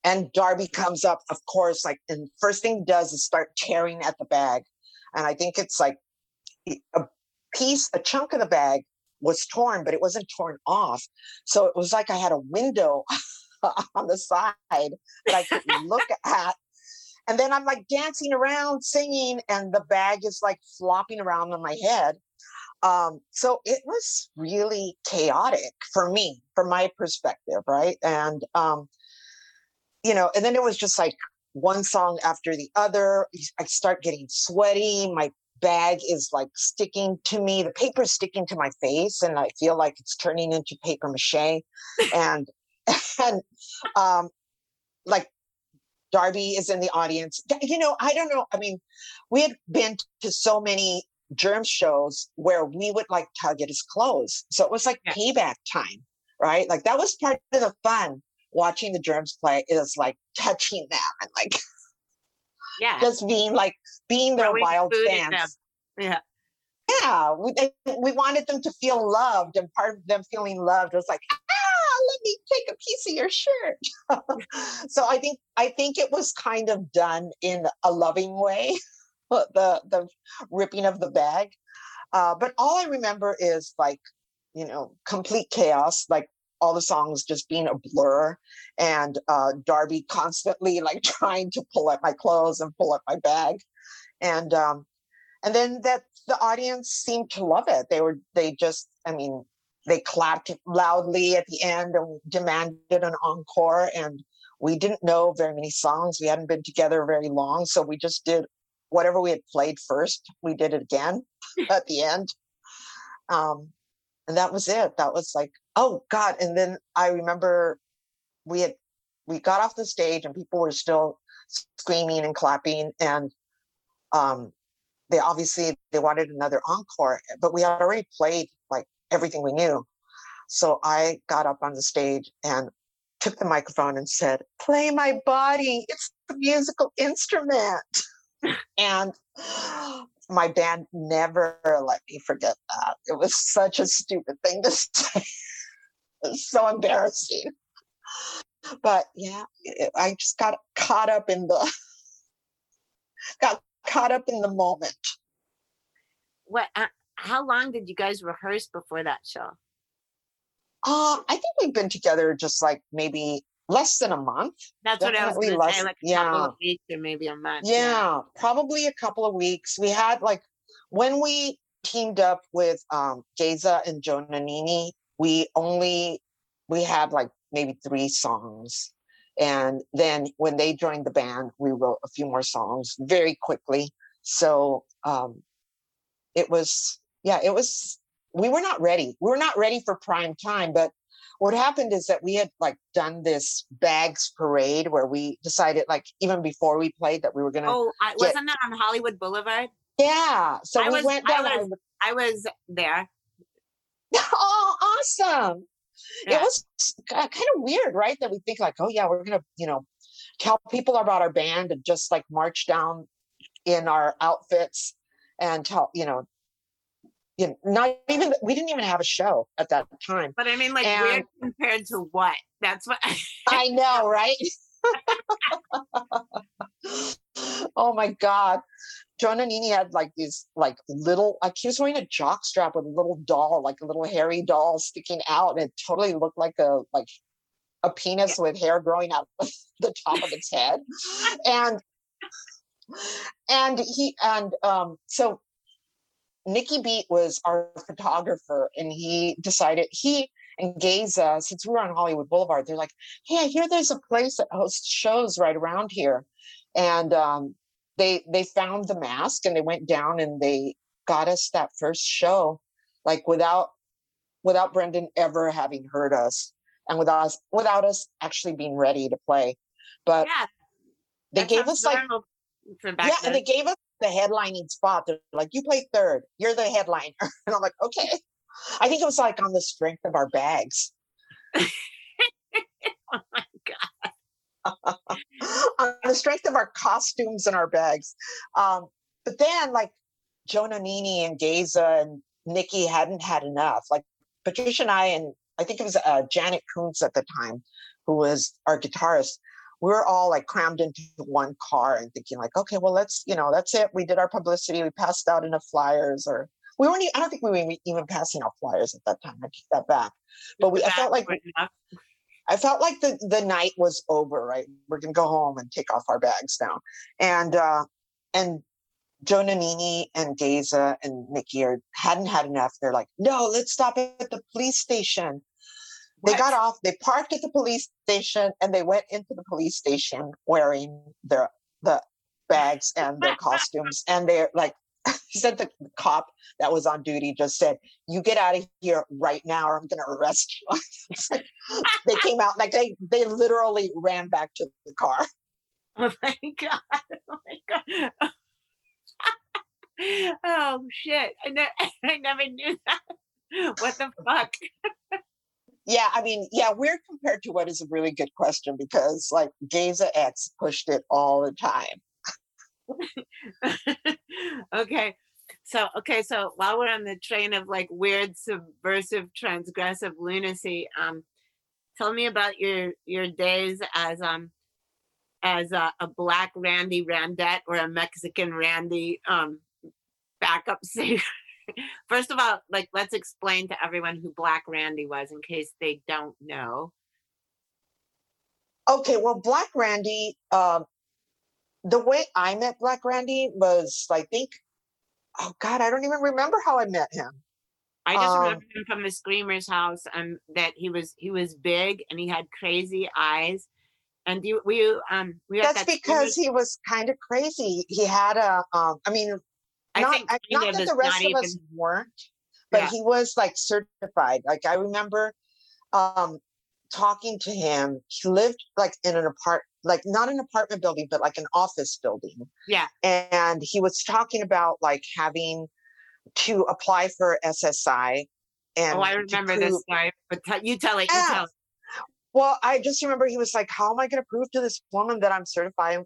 and darby comes up of course like and first thing he does is start tearing at the bag. And i think it's like a piece a chunk of the bag was torn but it wasn't torn off. So it was like i had a window on the side that i could look at and then I'm like dancing around singing, and the bag is like flopping around on my head. Um, so it was really chaotic for me, from my perspective, right? And um, you know, and then it was just like one song after the other. I start getting sweaty. My bag is like sticking to me. The paper is sticking to my face, and I feel like it's turning into paper mache. and and um, like Darby is in the audience. You know, I don't know. I mean, we had been to so many germ shows where we would like tug at his clothes. So it was like Yeah. payback time, right? Like that was part of the fun watching the germs play is like touching them and like Yeah. just being like being their Throwing wild food at them. fans. Yeah. Yeah, we, they, we wanted them to feel loved, and part of them feeling loved was like, ah, let me take a piece of your shirt. so I think I think it was kind of done in a loving way, the the ripping of the bag. Uh, but all I remember is like, you know, complete chaos, like all the songs just being a blur, and uh, Darby constantly like trying to pull at my clothes and pull at my bag, and um, and then that the audience seemed to love it. They were they just, I mean, they clapped loudly at the end and demanded an encore. And we didn't know very many songs. We hadn't been together very long, so we just did whatever we had played first. We did it again at the end. Um, and that was it. That was like, oh God. And then I remember we had we got off the stage and people were still screaming and clapping and um they obviously they wanted another encore but we had already played everything we knew. So i got up on the stage and took the microphone and said play my body. It's a musical instrument. And my band never let me forget that. It was such a stupid thing to say. So embarrassing. But yeah i just got caught up in the got caught up in the moment. What? Uh, How long did you guys rehearse before that show? Uh, I think we've been together just like maybe less than a month. That's what I was say, like a couple yeah. of weeks or maybe a month. Yeah, probably a couple of weeks. We had like when we teamed up with um Geza and Joe Nanini, we only we had like maybe three songs. And then when they joined the band, we wrote a few more songs very quickly. So um it was yeah, it was we were not ready. We were not ready for prime time, but what happened is that we had like done this bags parade where we decided like even before we played that we were gonna Oh, I, wasn't that on Hollywood Boulevard? yeah. So I we was- went I down. was- and- I was there. oh, awesome! Yeah. It was uh, kind of weird, right? That we think like, oh yeah, we're gonna, you know, tell people about our band and just like march down in our outfits and tell, you know, you know, not even we didn't even have a show at that time. But I mean, like, And- weird compared to what? That's what. I know, right? oh my god. Joe Nanini had like these like little like he was wearing a jock strap with a little doll, like a little hairy doll sticking out, and it totally looked like a like a penis with hair growing out of the top of its head. And and he and um so Nickey Beat was our photographer and he decided he and Geza, since we were on Hollywood Boulevard, they're like, hey, I hear there's a place that hosts shows right around here. And um, they they found the Masque and they went down and they got us that first show, like without without Brendan ever having heard us and without us without us actually being ready to play. But yeah, they that gave us like normal for back yeah, and they gave us the headlining spot. They're like, you play third, you're the headliner. And I'm like, okay. I think it was like on the strength of our bags. oh my god. on the strength of our costumes and our bags. Um, but then like Joe Nanini and Geza and Nickey hadn't had enough. Like Patricia and I, and I think it was uh, Janet Koontz at the time, who was our guitarist. We were all like crammed into one car and thinking like, okay, well, let's, you know, that's it. We did our publicity. We passed out enough flyers or we weren't, e- I don't think we were even- even passing out flyers at that time. I take that back. But we, I felt like. I felt like the the night was over, right? We're gonna go home and take off our bags now. And uh and Joe Nanini and Geza and Nickey are hadn't had enough. They're like, no, let's stop at the police station. They got off, they parked at the police station and they went into the police station wearing their the bags and their costumes. And they're like he said the cop that was on duty just said, You get out of here right now or I'm gonna arrest you. Like, they came out like they they literally ran back to the car. Oh my god. Oh my god. oh shit. I, ne- I never knew that. What the fuck? Yeah, I mean, yeah, weird compared to what is a really good question because like Geza X pushed it all the time. okay. So okay, so while we're on the train of like weird subversive transgressive lunacy, um tell me about your your days as um as a, a black Randy Randette or a Mexican Randy um backup singer. First of all, like let's explain to everyone who Black Randy was in case they don't know. Okay, well, Black Randy, um, the way I met Black Randy was, I think, oh God, I don't even remember how I met him. I just Um, remember him from the Screamers house and that he was he was big and he had crazy eyes. And you you um we That's that because he was kind of crazy. He had a, um, I mean, not, think I- not that the rest of us weren't, but Yeah. he was like certified. Like I remember um talking to him. He lived like in an apart like not an apartment building, but like an office building. Yeah. And he was talking about like having to apply for SSI. And Oh, I remember this prove- story, but tell you tell it, you Yeah. tell it. Well, I just remember he was like, "How am I going to prove to this woman that I'm certified,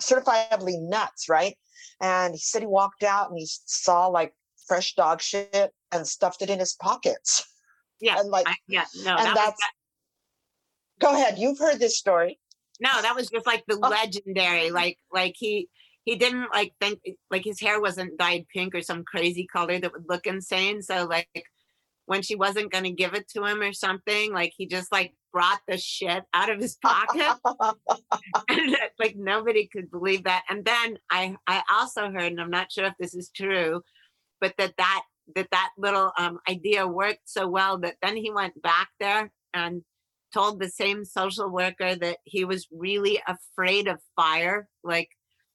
certifiably nuts?" Right? And he said he walked out and he saw like fresh dog shit and stuffed it in his pockets. Yeah, and like, I, yeah, no, and that that's. that, Go ahead. You've heard this story. no, that was just like the Oh. legendary, like like he he didn't like think like his hair wasn't dyed pink or some crazy color that would look insane. So like when she wasn't gonna give it to him or something, like he just like brought the shit out of his pocket. and that, like nobody could believe that and then i i also heard and i'm not sure if this is true but that that that that little um, idea worked so well that then he went back there and told the same social worker that he was really afraid of fire like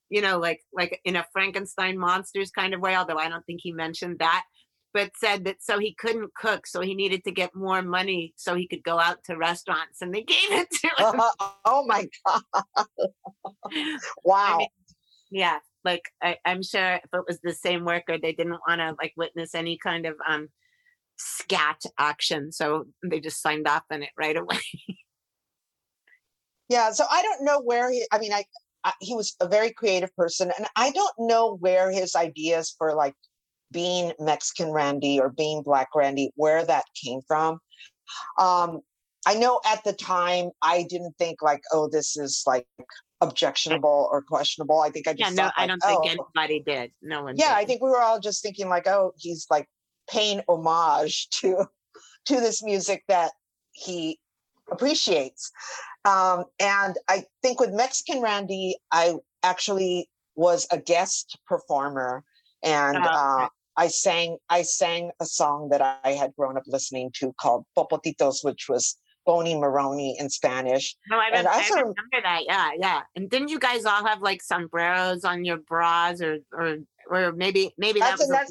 you know like like in a frankenstein monsters kind of way although i don't think he mentioned that but said that so he couldn't cook so he needed to get more money so he could go out to restaurants and they gave it to him oh my god! Wow. yeah like I, i'm sure if it was the same worker they didn't want to like witness any kind of um scat action so they just signed off on it right away Yeah, so I don't know where he. I mean, I, I he was a very creative person, and I don't know where his ideas for like being Mexican Randy or being Black Randy, where that came from. Um, I know at the time I didn't think like, oh, this is like objectionable or questionable. I think I just yeah no i don't think oh, anybody did no one yeah, did. I think we were all just thinking like, oh, he's like paying homage to to this music that he appreciates. Um, and I think with Mexican Randy, I actually was a guest performer, and Oh, okay. uh, I sang I sang a song that I had grown up listening to called Popotitos, which was Bony Moronie in Spanish. No, I, And rem- I remember that. Yeah, yeah. And didn't you guys all have like sombreros on your bras, or or or maybe maybe that was another-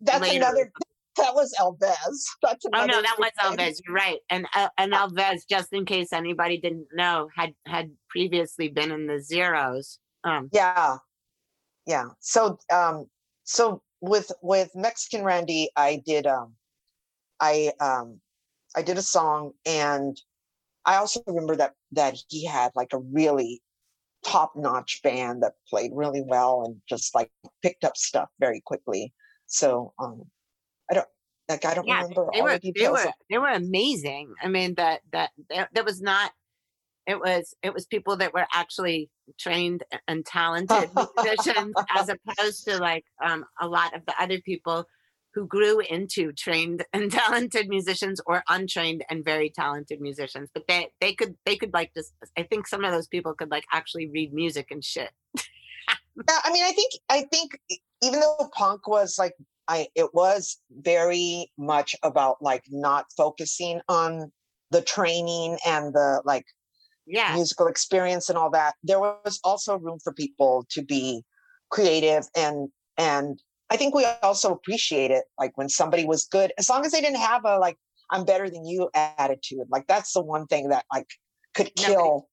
That's later. another. That was El Vez. That's Oh no, that was thing. El Vez. You're right. And uh, and El Vez, just in case anybody didn't know, had had previously been in the zeros. Um, Yeah, yeah. So, um, so with with Mexican Randy, I did um, I um, I did a song, and I also remember that that he had like a really top notch band that played really well and just like picked up stuff very quickly. So, um, I don't like I don't yeah, remember they all were the they were they were amazing. I mean that that that, that was not. It was it was people that were actually trained and talented musicians, as opposed to like um, a lot of the other people who grew into trained and talented musicians or untrained and very talented musicians. But they they could they could like just I think some of those people could like actually read music and shit. Yeah, I mean, I think I think even though punk was like I it was very much about like not focusing on the training and the like Yeah. musical experience and all that. There was also room for people to be creative and and I think we also appreciate it like when somebody was good as long as they didn't have a like I'm better than you attitude. Like that's the one thing that like could Nobody- kill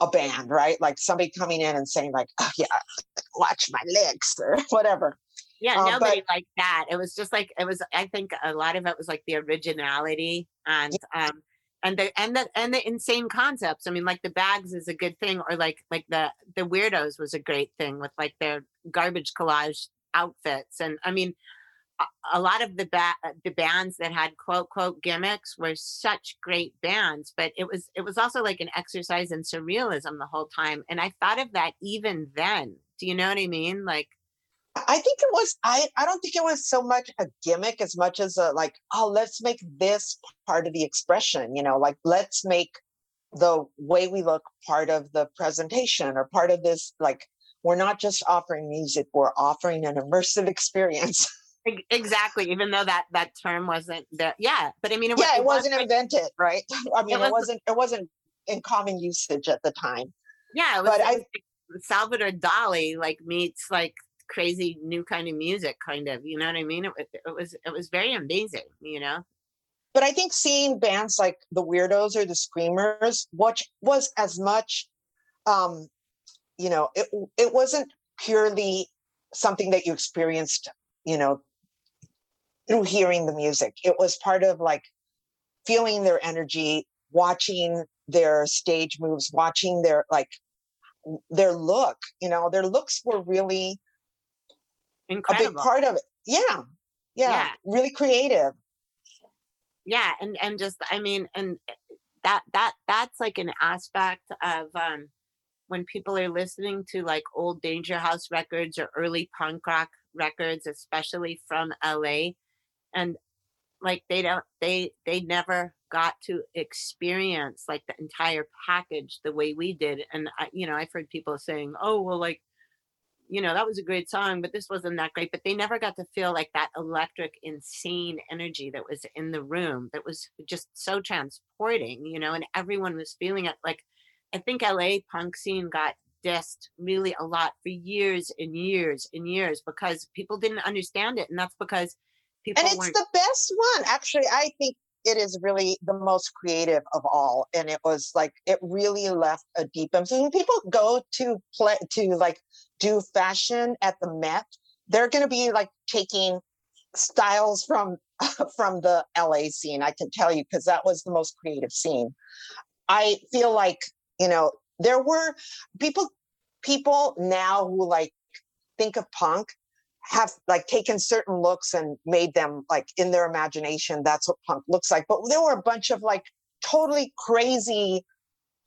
a band, right? Like somebody coming in and saying like, "Oh yeah, watch my legs" or whatever. Yeah, Uh, nobody but- like that. It was just like it was. I think a lot of it was like the originality and um and the and the and the insane concepts. I mean, like the bags is a good thing, or like like the the weirdos was a great thing with like their garbage collage outfits. And I mean, a, a lot of the ba- the bands that had quote quote gimmicks were such great bands, but it was it was also like an exercise in surrealism the whole time. And I thought of that even then. Do you know what I mean? Like. I think it was I I don't think it was so much a gimmick as much as a like, oh, let's make this part of the expression, you know, like let's make the way we look part of the presentation or part of this like we're not just offering music, we're offering an immersive experience. Exactly, even though that that term wasn't there. Yeah, but I mean, it, yeah, it was wasn't like- invented, right? I mean, it, was- wasn't it wasn't in common usage at the time. Yeah, it was, but it I- Salvador Dali like meets like crazy new kind of music, kind of. You know what I mean? It, it was it was very amazing. You know? but I think seeing bands like the Weirdos or the Screamers, which was as much, um, you know, it it wasn't purely something that you experienced, you know, through hearing the music. It was part of like feeling their energy, watching their stage moves, watching their like their look. You know, their looks were really a big part of it. Yeah, yeah, Yeah. really creative. yeah and and just i mean and eh, that that that's like an aspect of um when people are listening to like old Dangerhouse records or early punk rock records especially from la and like they don't they they never got to experience like the entire package the way we did and I, you know i've heard people saying oh well like you know that was a great song but this wasn't that great but they never got to feel like that electric insane energy that was in the room that was just so transporting you know and everyone was feeling it like i think la punk scene got dissed really a lot for years and years and years because people didn't understand it and that's because people and it's the best one actually i think it is really the most creative of all and it was like it really left a deep impression people go to play to like do fashion at the met they're going to be like taking styles from from the la scene i can tell you because that was the most creative scene. I feel like you know there were people people now who like think of punk have like taken certain looks and made them like in their imagination that's what punk looks like but there were a bunch of like totally crazy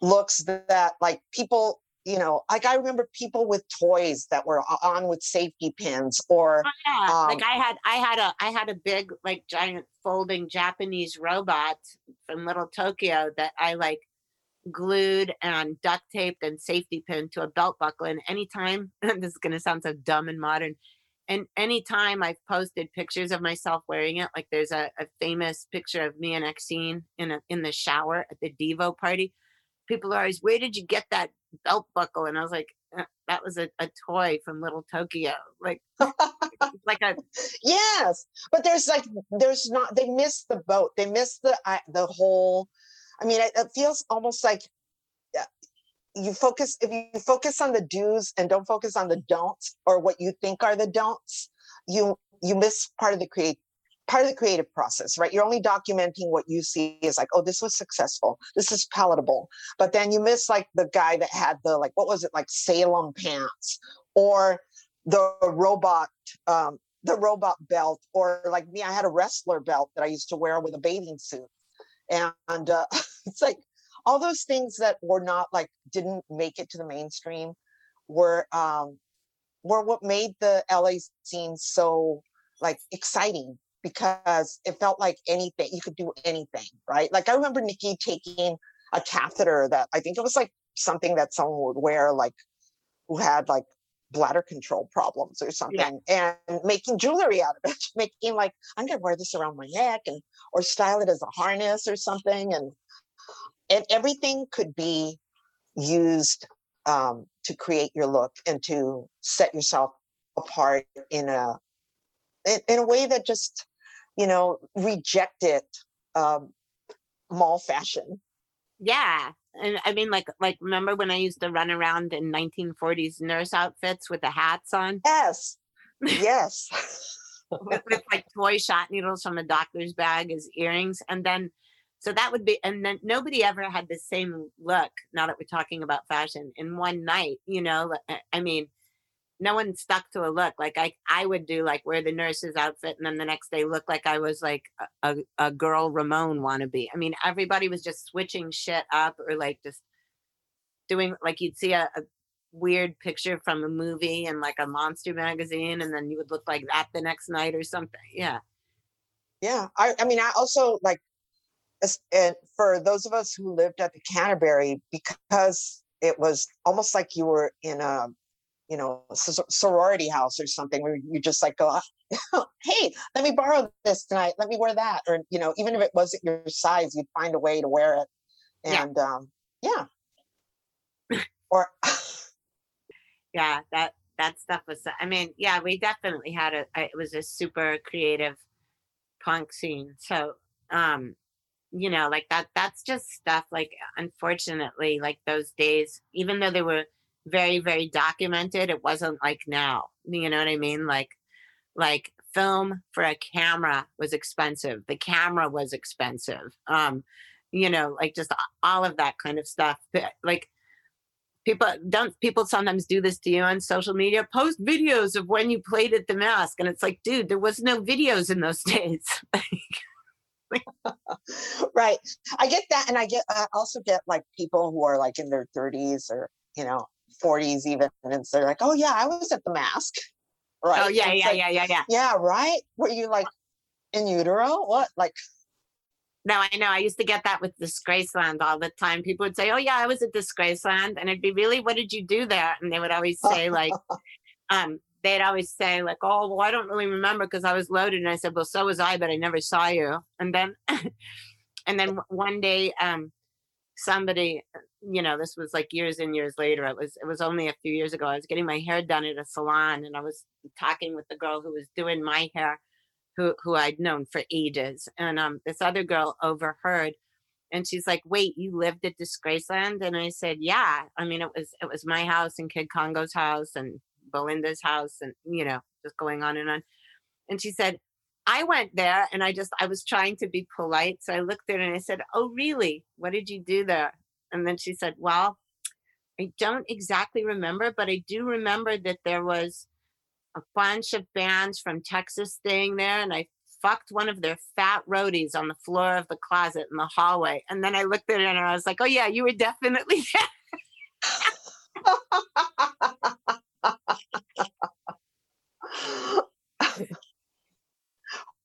looks that, that like people you know like i remember people with toys that were on with safety pins or Oh, yeah, like Um, I had, I had a, I had a big, like, giant folding Japanese robot from Little Tokyo that I like glued and duct taped and safety pinned to a belt buckle. And anytime, this is gonna sound so dumb and modern, and anytime I've posted pictures of myself wearing it, like there's a, a famous picture of me and Exene in a, in the shower at the Devo party. People are always, where did you get that belt buckle? And I was like, "Uh, that was a, a toy from Little Tokyo. Like, like a yes but there's like there's not they missed the boat they missed the I the whole i mean it, it feels almost like you focus if you focus on the do's and don't focus on the don'ts or what you think are the don'ts you you miss part of the create part of the creative process right? You're only documenting what you see is like oh this was successful this is palatable. But then you miss like the guy that had the like what was it like salem pants or the robot um the robot belt or like me i had a wrestler belt that i used to wear with a bathing suit. And uh, it's like all those things that were not like didn't make it to the mainstream were um were what made the la scene so like exciting because it felt like anything you could do anything right? Like i remember nickey taking a catheter that i think it was like something that someone would wear like who had like bladder control problems or something and making jewelry out of it making like i'm gonna wear this around my neck and or style it as a harness or something and and everything could be used um, to create your look and to set yourself apart in a in, in a way that just you know rejected um, mall fashion. Yeah. And I mean, like, like remember when I used to run around in 1940s nurse outfits with the hats on, yes. Yes. With, with like toy shot needles from a doctor's bag as earrings, and then, so that would be, and then nobody ever had the same look. Now that we're talking about fashion, in one night, you know, I- eh, I mean, no one stuck to a look. Like I, I would do like wear the nurse's outfit, and then the next day look like I was like a, a, girl Ramone wannabe. I mean, everybody was just switching shit up or like just doing like you'd see a, a weird picture from a movie and like a monster magazine, and then you would look like that the next night or something. Yeah. Yeah, I, I mean, I also like, and for those of us who lived at the Canterbury, because it was almost like you were in a, you know, sorority house or something, where you just like go, "Ah, hey, let me borrow this tonight, let me wear that, or you know, even if it wasn't your size, you'd find a way to wear it, Yeah. and um, yeah, or yeah that that stuff was i mean yeah we definitely had a a- it was a super creative punk scene. So um you know like that that's just stuff like unfortunately like those days even though they were very very documented it wasn't like now you know what i mean? Like like film for a camera was expensive the camera was expensive um you know like just all of that kind of stuff like people don't people sometimes do this to you on social media? Post videos of when you played at the Masque and it's like dude there was no videos in those days right. I get that and i get i also get like people who are like in their 30s or you know 40s even and so they're like oh yeah i was at the Masque. Right oh yeah yeah like, yeah yeah yeah. Yeah right? Were you like in utero? What? Like no i know i used to get that with disgraceland all the time. People would say oh yeah i was at disgraceland and it'd be really? What did you do there? And they would always say like um they'd always say like oh well i don't really remember because i was loaded. And i said well so was i but i never saw you. And then and then one day um somebody you know this was like years and years later it was it was only a few years ago i was getting my hair done at a salon and i was talking with the girl who was doing my hair who who i'd known for ages and um this other girl overheard and she's like wait you lived at disgraceland? And i said yeah i mean it was it was my house and kid congo's house and belinda's house and you know just going on and on and she said I went there and I just I was trying to be polite. So I looked at her and I said, Oh really? What did you do there? And then she said, Well, I don't exactly remember, but I do remember that there was a bunch of bands from Texas staying there and I fucked one of their fat roadies on the floor of the closet in the hallway. And then I looked at her and I was like, Oh yeah, you were definitely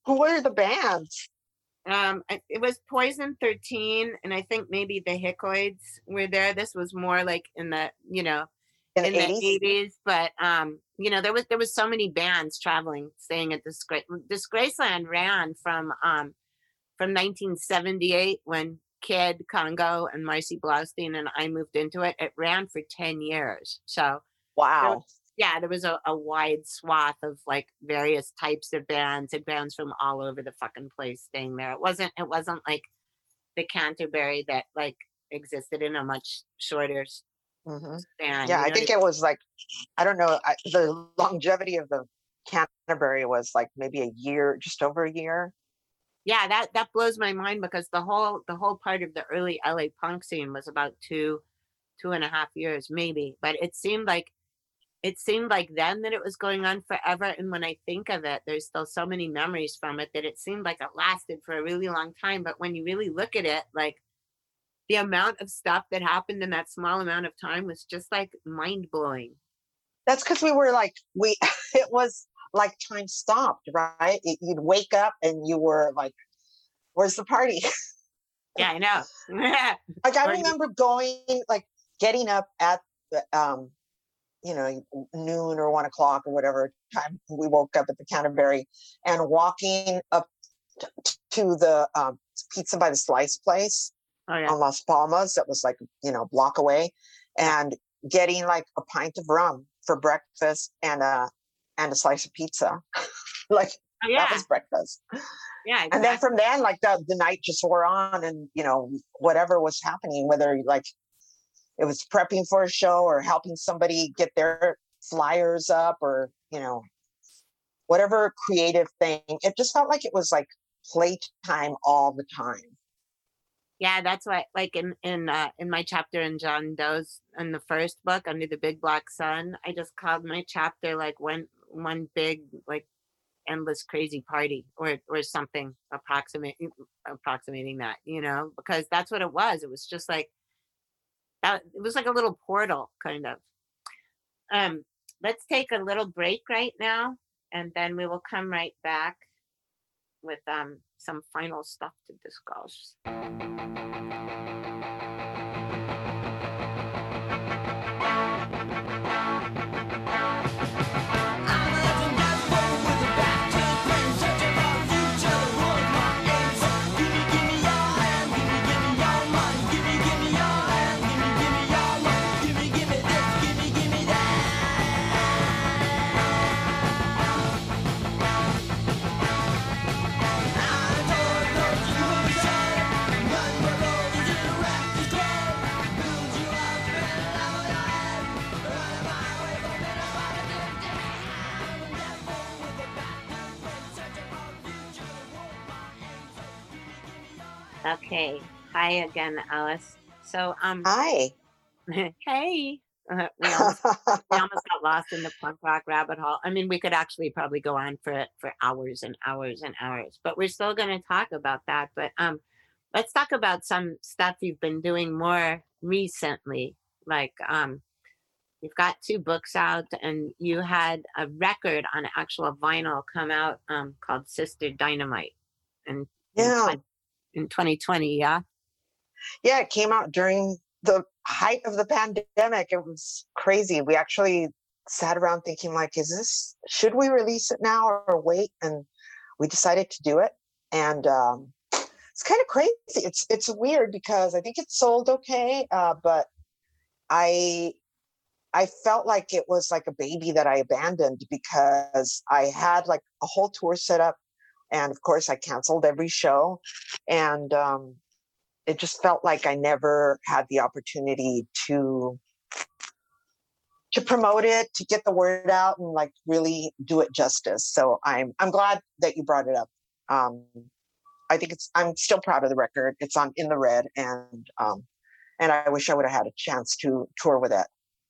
who were the bands um it was poison 13 and i think maybe the hickoids were there this was more like in the you know in in the the 80s 80s but um you know, there was there was so many bands traveling, staying at Disgrace Disgraceland ran from um from 1978 when Kid Congo and Marcy Blaustein and I moved into it. It ran for 10 years. So Wow. yeah, there was a, a wide swath of like various types of bands and bands from all over the fucking place staying there. It wasn't it wasn't like the Canterbury that like existed in a much shorter Mhm. span. Yeah, you I think it was like, I don't know, I, the longevity of the Canterbury was like maybe a year, just over a year. yeah, that that blows my mind because the whole the whole part of the early LA punk scene was about two two and a half years maybe, but it seemed like it seemed like then that it was going on forever. And when I think of it, there's still so many memories from it that it seemed like it lasted for a really long time. But when you really look at it, like the amount of stuff that happened in that small amount of time was just like mind blowing. That's because we were like, we, it was like time stopped, right? It, you'd wake up and you were like, where's the party? Yeah, I know. like I remember going, like getting up at the, um, you know, noon or one o'clock or whatever time we woke up at the Canterbury and walking up t- to the um, pizza by the slice place oh yeah. on Las Palmas that was like, you know, a block away and getting like a pint of rum for breakfast and a and a slice of pizza. like Oh, yeah. that was breakfast. yeah. And then from then, like the, the night just wore on and you know, whatever was happening, whether like it was prepping for a show or helping somebody get their flyers up or, you know, whatever creative thing, it just felt like it was like playtime all the time. Yeah, that's why like in in uh in my chapter in John Doe's in the first book under the big black sun, I just called my chapter like one one big like endless crazy party or or something approximate approximating that, you know, because that's what it was. It was just like it was like a little portal kind of. Um let's take a little break right now and then we will come right back with um some final stuff to discuss. Okay. Hi again, Alice. So, um, Hi. hey, uh, we almost we almost got lost in the punk rock rabbit hole. I mean, we could actually probably go on for for hours and hours and hours, but we're still going to talk about that. But um, let's talk about some stuff you've been doing more recently. Like um, you've got two books out, and you had a record on actual vinyl come out um called Sister Dynamite, and yeah. In 2020, yeah. Yeah, it came out during the height of the pandemic. It was crazy. We actually sat around thinking like, is this should we release it now or wait? And we decided to do it. And um it's kind of crazy. It's it's weird because I think it sold okay, uh, but I I felt like it was like a baby that I abandoned because I had like a whole tour set up and of course I canceled every show and um it just felt like I never had the opportunity to to promote it, to get the word out and like really do it justice. So I'm I'm glad that you brought it up. Um I think it's I'm still proud of the record. It's on in the red and um and I wish I would have had a chance to tour with it.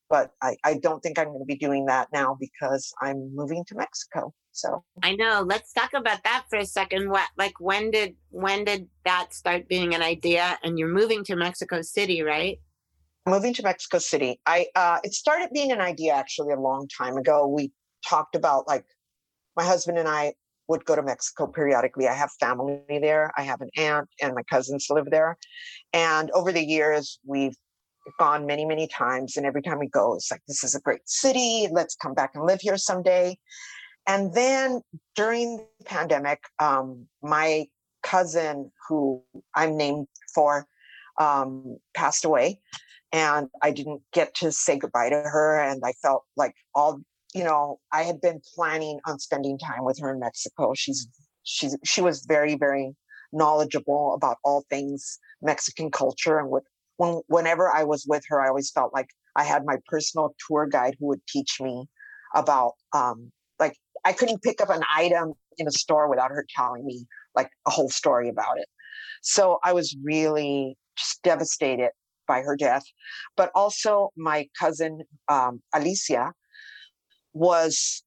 But I, I don't think I'm going to be doing that now because I'm moving to Mexico. So I know. Let's talk about that for a second. What like when did when did that start being an idea? And you're moving to Mexico City, right? moving to Mexico City. I uh, it started being an idea actually a long time ago. We talked about like my husband and I would go to Mexico periodically. I have family there. I have an aunt and my cousins live there. And over the years, we've gone many, many times. And every time we go, it's like, this is a great city. Let's come back and live here someday. And then during the pandemic, um, my cousin, who I'm named for, um, passed away. And I didn't get to say goodbye to her. And I felt like all, you know, I had been planning on spending time with her in Mexico. She's, she's, she was very, very knowledgeable about all things Mexican culture. And with, when, whenever I was with her, I always felt like I had my personal tour guide who would teach me about, um, like, I couldn't pick up an item in a store without her telling me like a whole story about it. So I was really just devastated by her death. But also, my cousin um, Alicia was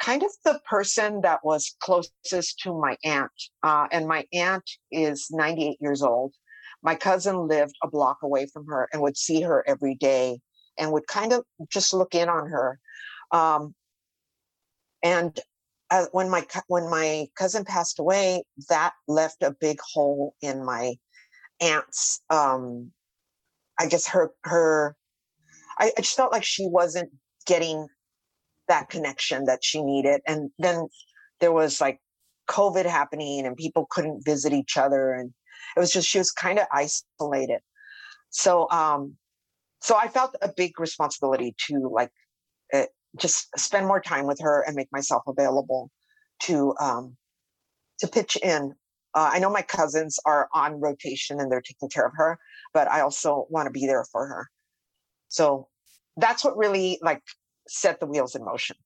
kind of the person that was closest to my aunt. Uh, and my aunt is 98 years old. My cousin lived a block away from her and would see her every day and would kind of just look in on her. Um, and uh, when my when my cousin passed away, that left a big hole in my aunt's. Um, I guess her her. I, I just felt like she wasn't getting that connection that she needed, and then there was like COVID happening, and people couldn't visit each other, and it was just she was kind of isolated. So um, so I felt a big responsibility to like uh, just spend more time with her and make myself available to um, to pitch in. Uh, I know my cousins are on rotation and they're taking care of her, but I also want to be there for her. So that's what really like set the wheels in motion.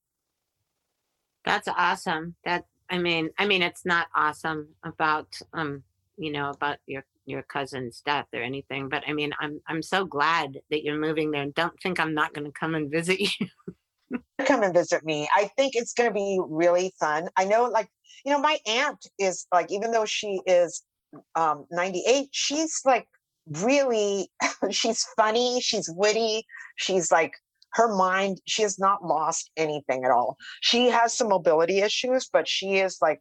That's awesome. That I mean, I mean, it's not awesome about um, you know, about your your cousin's death or anything, but I mean, I'm I'm so glad that you're moving there. And don't think I'm not going to come and visit you. Come and visit me. I think it's going to be really fun. I know, like you know, my aunt is like, even though she is um, 98, she's like really, she's funny, she's witty, she's like her mind. She has not lost anything at all. She has some mobility issues, but she is like,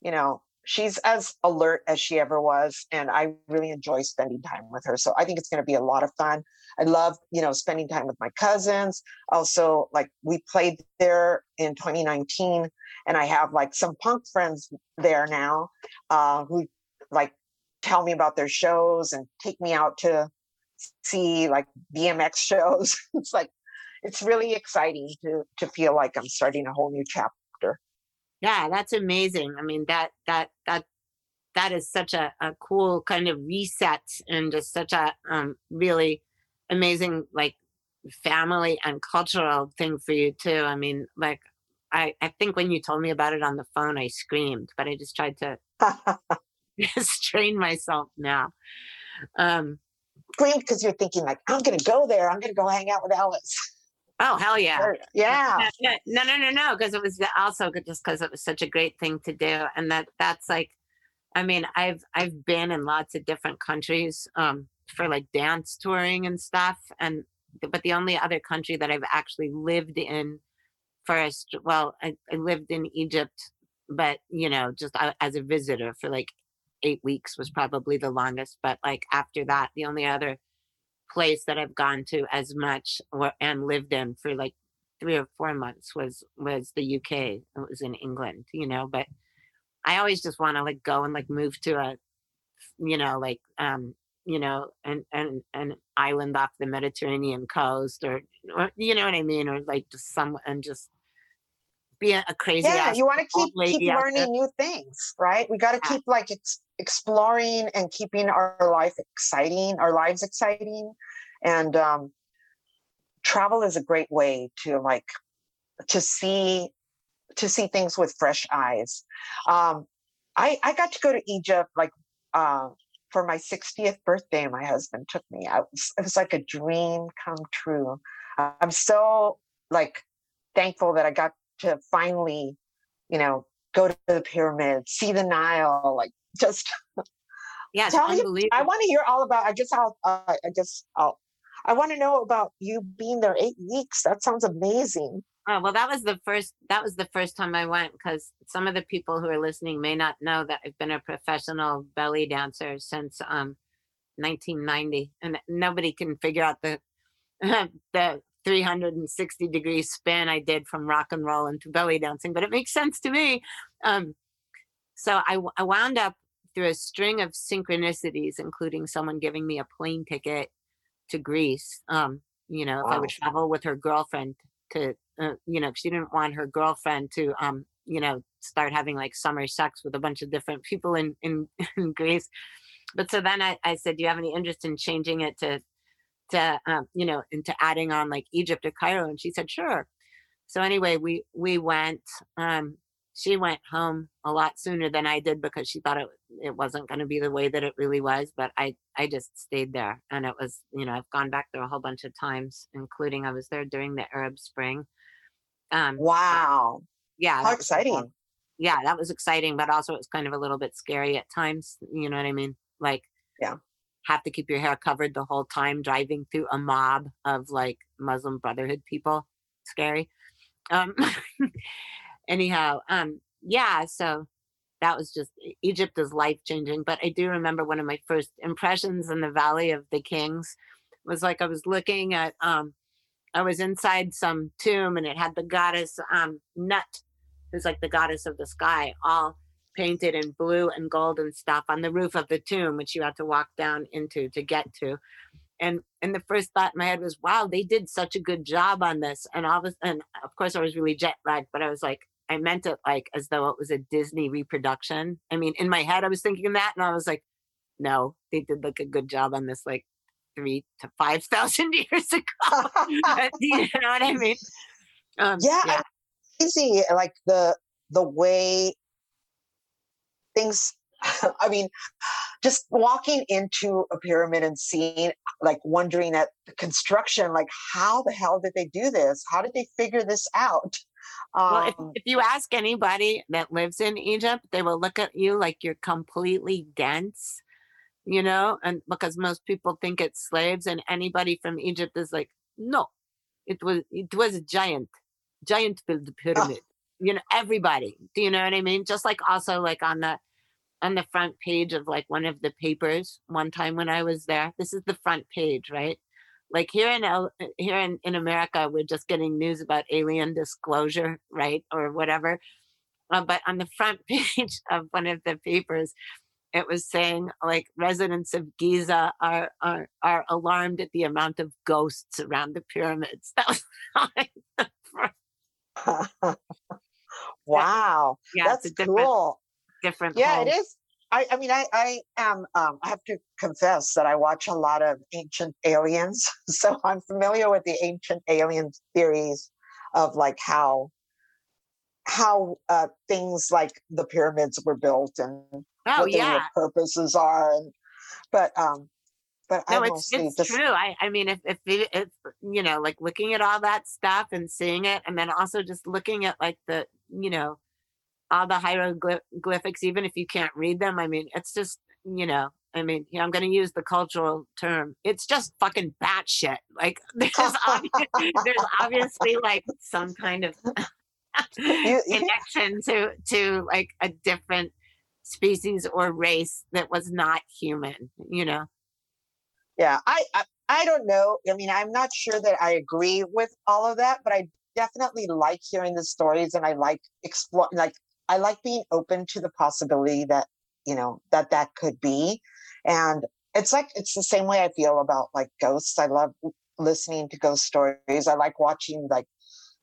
you know, she's as alert as she ever was and i really enjoy spending time with her. So i think it's going to be a lot of fun. I love you know spending time with my cousins. Also like we played there in 2019 and i have like some punk friends there now uh who like tell me about their shows and take me out to see like bmx shows. It's like it's really exciting to to feel like i'm starting a whole new chapter yeah, that's amazing. I mean, that that that that is such a, a cool kind of reset and just such a um, really amazing like family and cultural thing for you too. I mean, like I I think when you told me about it on the phone, I screamed, but I just tried to restrain myself now. Um, screamed because you're thinking like i'm gonna go there i'm gonna go hang out with alice oh hell yeah! Yeah No, no, no, no, no, because it was also good- just because it was such a great thing to do, and that that's like, I mean, I've I've been in lots of different countries um, for like dance touring and stuff, and but the only other country that I've actually lived in first, well, I, I lived in Egypt, but you know, just as a visitor for like eight weeks was probably the longest, but like after that, the only other place that I've gone to as much or, and lived in for like three or four months was was the UK. It was in England, you know. But I always just want to like go and like move to a, you know, like um, you know, an an an island off the Mediterranean coast, or, or you know what I mean, or like just some and just be a, a crazy. yeah you want to keep keep learning new things right we got to Yeah. keep like ex- exploring and keeping our life exciting our lives exciting and um travel is a great way to like to see to see things with fresh eyes um i i got to go to egypt like uh for my 60th birthday my husband took me i was it was like a dream come true i'm so like thankful that i got to finally you know go to the pyramids see the nile like just Yeah, tell unbelievable. i want to hear all about i just uh, i guess i'll i want to know about you being there eight weeks that sounds amazing Oh, well, that was the first. That was the first time I went because some of the people who are listening may not know that I've been a professional belly dancer since um, 1990, and nobody can figure out the the 360 degree spin I did from rock and roll into belly dancing, but it makes sense to me. Um, so I wound up through a string of synchronicities, including someone giving me a plane ticket to Greece. Um, you know, if I would travel with her girlfriend to, uh, you know, she didn't want her girlfriend to, um, you know, start having like summer sex with a bunch of different people in in, in Greece. But so then I, I said, do you have any interest in changing it to, to, um, you know, into adding on like Egypt or Cairo? And she said, sure. So anyway, we we went. Um, she went home a lot sooner than I did because she thought it it wasn't going to be the way that it really was. But I I just stayed there, and it was you know I've gone back there a whole bunch of times, including I was there during the Arab Spring. Um, Wow. yeah, How exciting. Yeah, that was exciting, but also it was kind of a little bit scary at times. You know what I mean? Like, Yeah. Have to keep your hair covered the whole time driving through a mob of like Muslim Brotherhood people. Scary. Um, anyhow, um, yeah, so that was just Egypt is life changing. But I do remember one of my first impressions in the Valley of the Kings was like I was looking at um I was inside some tomb and it had the goddess um Nut, who's like the goddess of the sky, all painted in blue and gold and stuff on the roof of the tomb, which you had to walk down into to get to. And and the first thought in my head was, wow, they did such a good job on this. And all this and of course I was really jet lagged, but I was like, I meant it like as though it was a Disney reproduction. I mean, in my head I was thinking that and I was like, no, they did like a good job on this like three to five thousand years ago. You know what I mean? Um, yeah, crazy like the the way things i mean just walking into a pyramid and seeing like wondering at the construction like how the hell did they do this? How did they figure this out? Well, if, um, if you ask anybody that lives in Egypt, they will look at you like you're completely dense, you know, and because most people think it's slaves, and anybody from Egypt is like, no, it was it was a giant, giant built the pyramid. You know, everybody. Do you know what I mean? Just like also like on the on the front page of like one of the papers one time when I was there. This is the front page, right? like here in L- here in, in America, we're just getting news about alien disclosure, right, or whatever. Uh, but on the front page of one of the papers, it was saying like residents of Giza are are are alarmed at the amount of ghosts around the pyramids. That was the wow yeah, that's different cool different. yeah home. it is I, I mean I, I am um, I have to confess that I watch a lot of ancient aliens so I'm familiar with the ancient alien theories of like how how uh, things like the pyramids were built and Oh what their purposes are and but um but I no, it's mostly it's just true. I I mean, if if it's you know like looking at all that stuff and seeing it, and then also just looking at like the you know all the hieroglyphics, even if you can't read them. I mean, it's just you know. I mean, yeah, I'm going to use the cultural term. It's just fucking batshit. Like there's obvi- there's obviously like some kind of connection to to like a different species or race that was not human. You know. Yeah I, I i don't know i mean i'm not sure that i agree with all of that but i definitely like hearing the stories and i like explore like i like being open to the possibility that you know that that could be. And it's like it's the same way i feel about like ghosts. I love listening to ghost stories. I like watching like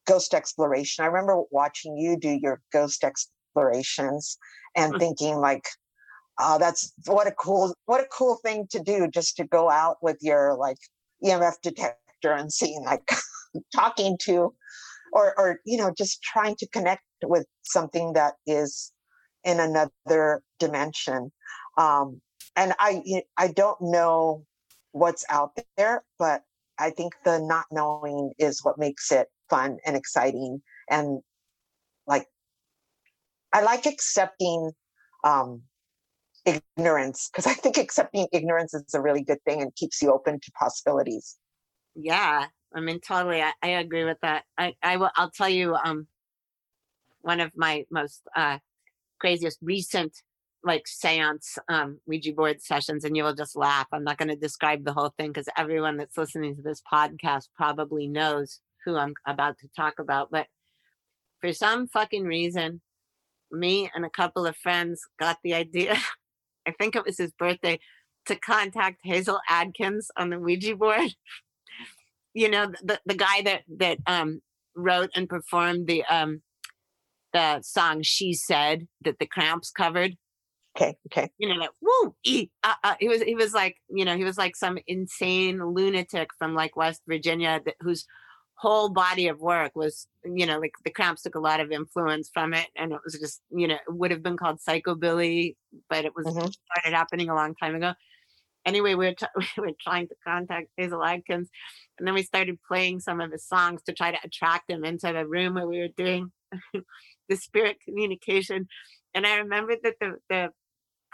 ghost exploration. I remember watching you do your ghost explorations and Mm. thinking like oh that's what a cool what a cool thing to do just to go out with your like emf detector and seeing like talking to or or you know just trying to connect with something that is in another dimension. Um and I don't know what's out there but i think the not knowing is what makes it fun and exciting and like i like accepting um ignorance because i think accepting ignorance is a really good thing and keeps you open to possibilities Yeah, I mean, totally. I, I agree with that. I, I will. I'll tell you. Um, one of my most uh, craziest recent like seance um, Ouija board sessions, and you will just laugh. I'm not going to describe the whole thing because everyone that's listening to this podcast probably knows who I'm about to talk about. But for some fucking reason, me and a couple of friends got the idea. I think it was his birthday to contact Hasil Adkins on the Ouija board. you know, the the guy that that um wrote and performed the um the song "She Said" that the Cramps covered. Okay, okay. You know, that woo, ee, uh, uh, he was he was like you know he was like some insane lunatic from like West Virginia that, whose whole body of work was you know like the Cramps took a lot of influence from it, and it was just you know it would have been called psychobilly, but it was Mhm. started happening a long time ago. Anyway, we were, t- we were trying to contact Hasil Adkins, and then we started playing some of his songs to try to attract him into the room where we were doing the spirit communication. And I remember that the the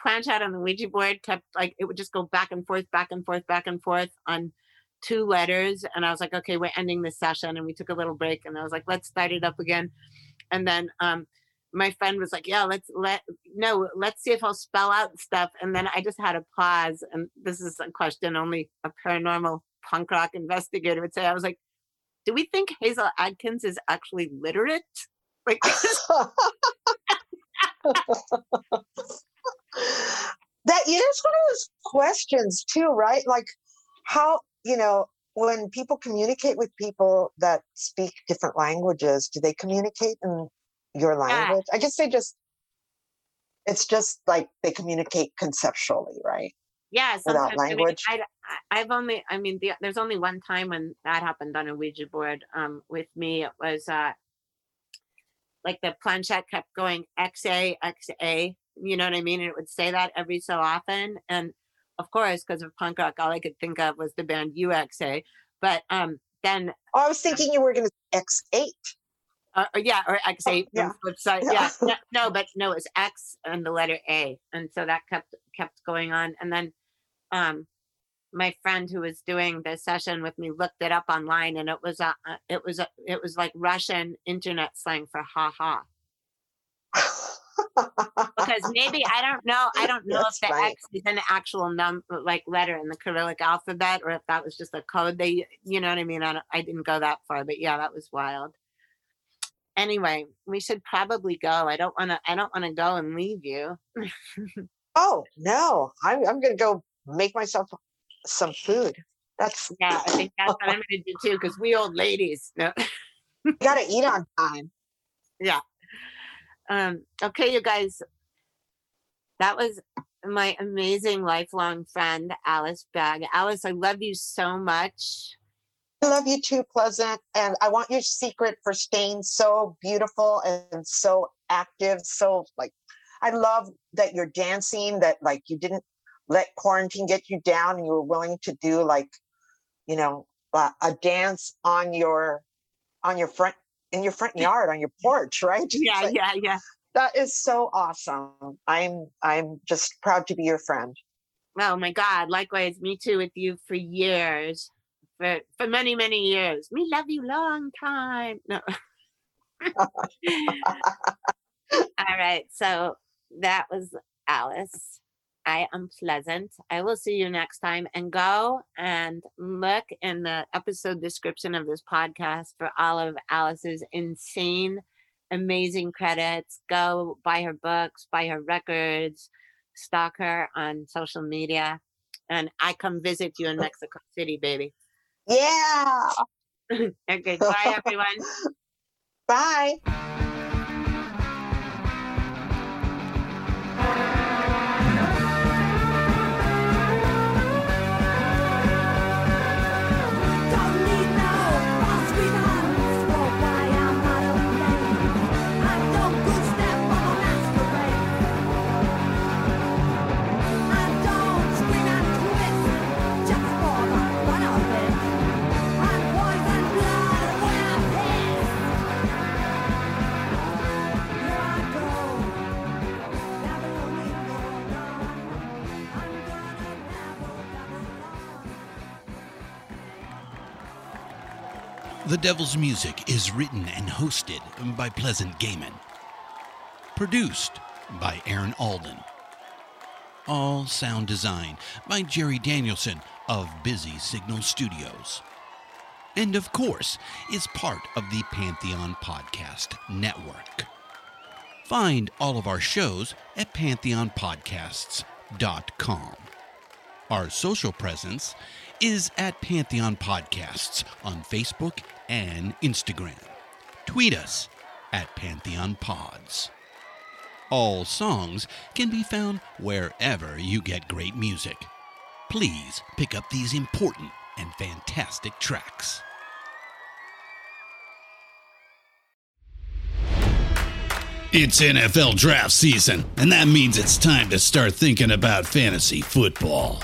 planchette on the Ouija board kept like it would just go back and forth, back and forth, back and forth on two letters. And I was like, okay, we're ending this session. And we took a little break and I was like, let's start it up again. And then um my friend was like, yeah, let's let no, let's see if I'll spell out stuff. And then I just had a pause. And this is a question only a paranormal punk rock investigator would say. I was like, do we think Hasil Adkins is actually literate? Like that know, one of those questions too, right? Like how you know when people communicate with people that speak different languages, do they communicate in your language? I guess they just. It's just like they communicate conceptually, right? Yeah, without sometimes I mean, language. I, I, have only, I mean, the, there's only one time when that happened on a Ouija board um, with me. It was uh, like the planchette kept going XA, XA, you know what I mean? And it would say that every so often. And of course, because of punk rock, all I could think of was the band UXA. But um, then, Oh, I was thinking you were going to X eight. uh, or yeah, or XA, Oh, yeah. on the flip side. Yeah. No, no, but no, it was X and the letter A. And so that kept kept going on. And then um my friend who was doing the session with me looked it up online and it was a uh, it was a, it was like Russian internet slang for ha ha. Because maybe I don't know I don't know That's if the funny. X is an actual number, like letter in the Cyrillic alphabet or if that was just a code they you know what I mean I, don't, I didn't go that far but yeah that was wild. Anyway, we should probably go. I don't want to I don't want to go and leave you. oh no, I'm I'm going to go make myself some food. That's Yeah, I think that's what I'm going to do too because we old ladies. No. got to eat on time. Um, okay, you guys, that was my amazing lifelong friend, Alice Bag. Alice, I love you so much. I love you too, Pleasant. And I want your secret for staying so beautiful and so active. So, like, I love that you're dancing, that, like, you didn't let quarantine get you down and you were willing to do, like, you know, a dance on your, on your front, in your front yard, on your porch, right? Yeah, like, yeah, yeah. That is so awesome. I'm, I'm just proud to be your friend. Oh my God. Likewise, me too with you for years. For for many, many years. Me love you long time. No. All right. So that was Alice. I am pleasant. I will see you next time and go and look in the episode description of this podcast for all of Alice's insane, amazing credits. Go buy her books, buy her records, stalk her on social media. And I come visit you in oh. Mexico City, baby. Yeah. Okay, bye everyone. Bye. The Devil's Music is written and hosted by Pleasant Gehman. Produced by Aaron Alden. All sound design by Jerry Danielson of Busy Signal Studios. And of course, is part of the Pantheon Podcast Network. Find all of our shows at pantheonpodcasts.com. Our social presence is at Pantheon Podcasts on Facebook and Instagram. Tweet us at Pantheon Pods. All songs can be found wherever you get great music. Please pick up these important and fantastic tracks. It's NFL draft season, and that means it's time to start thinking about fantasy football.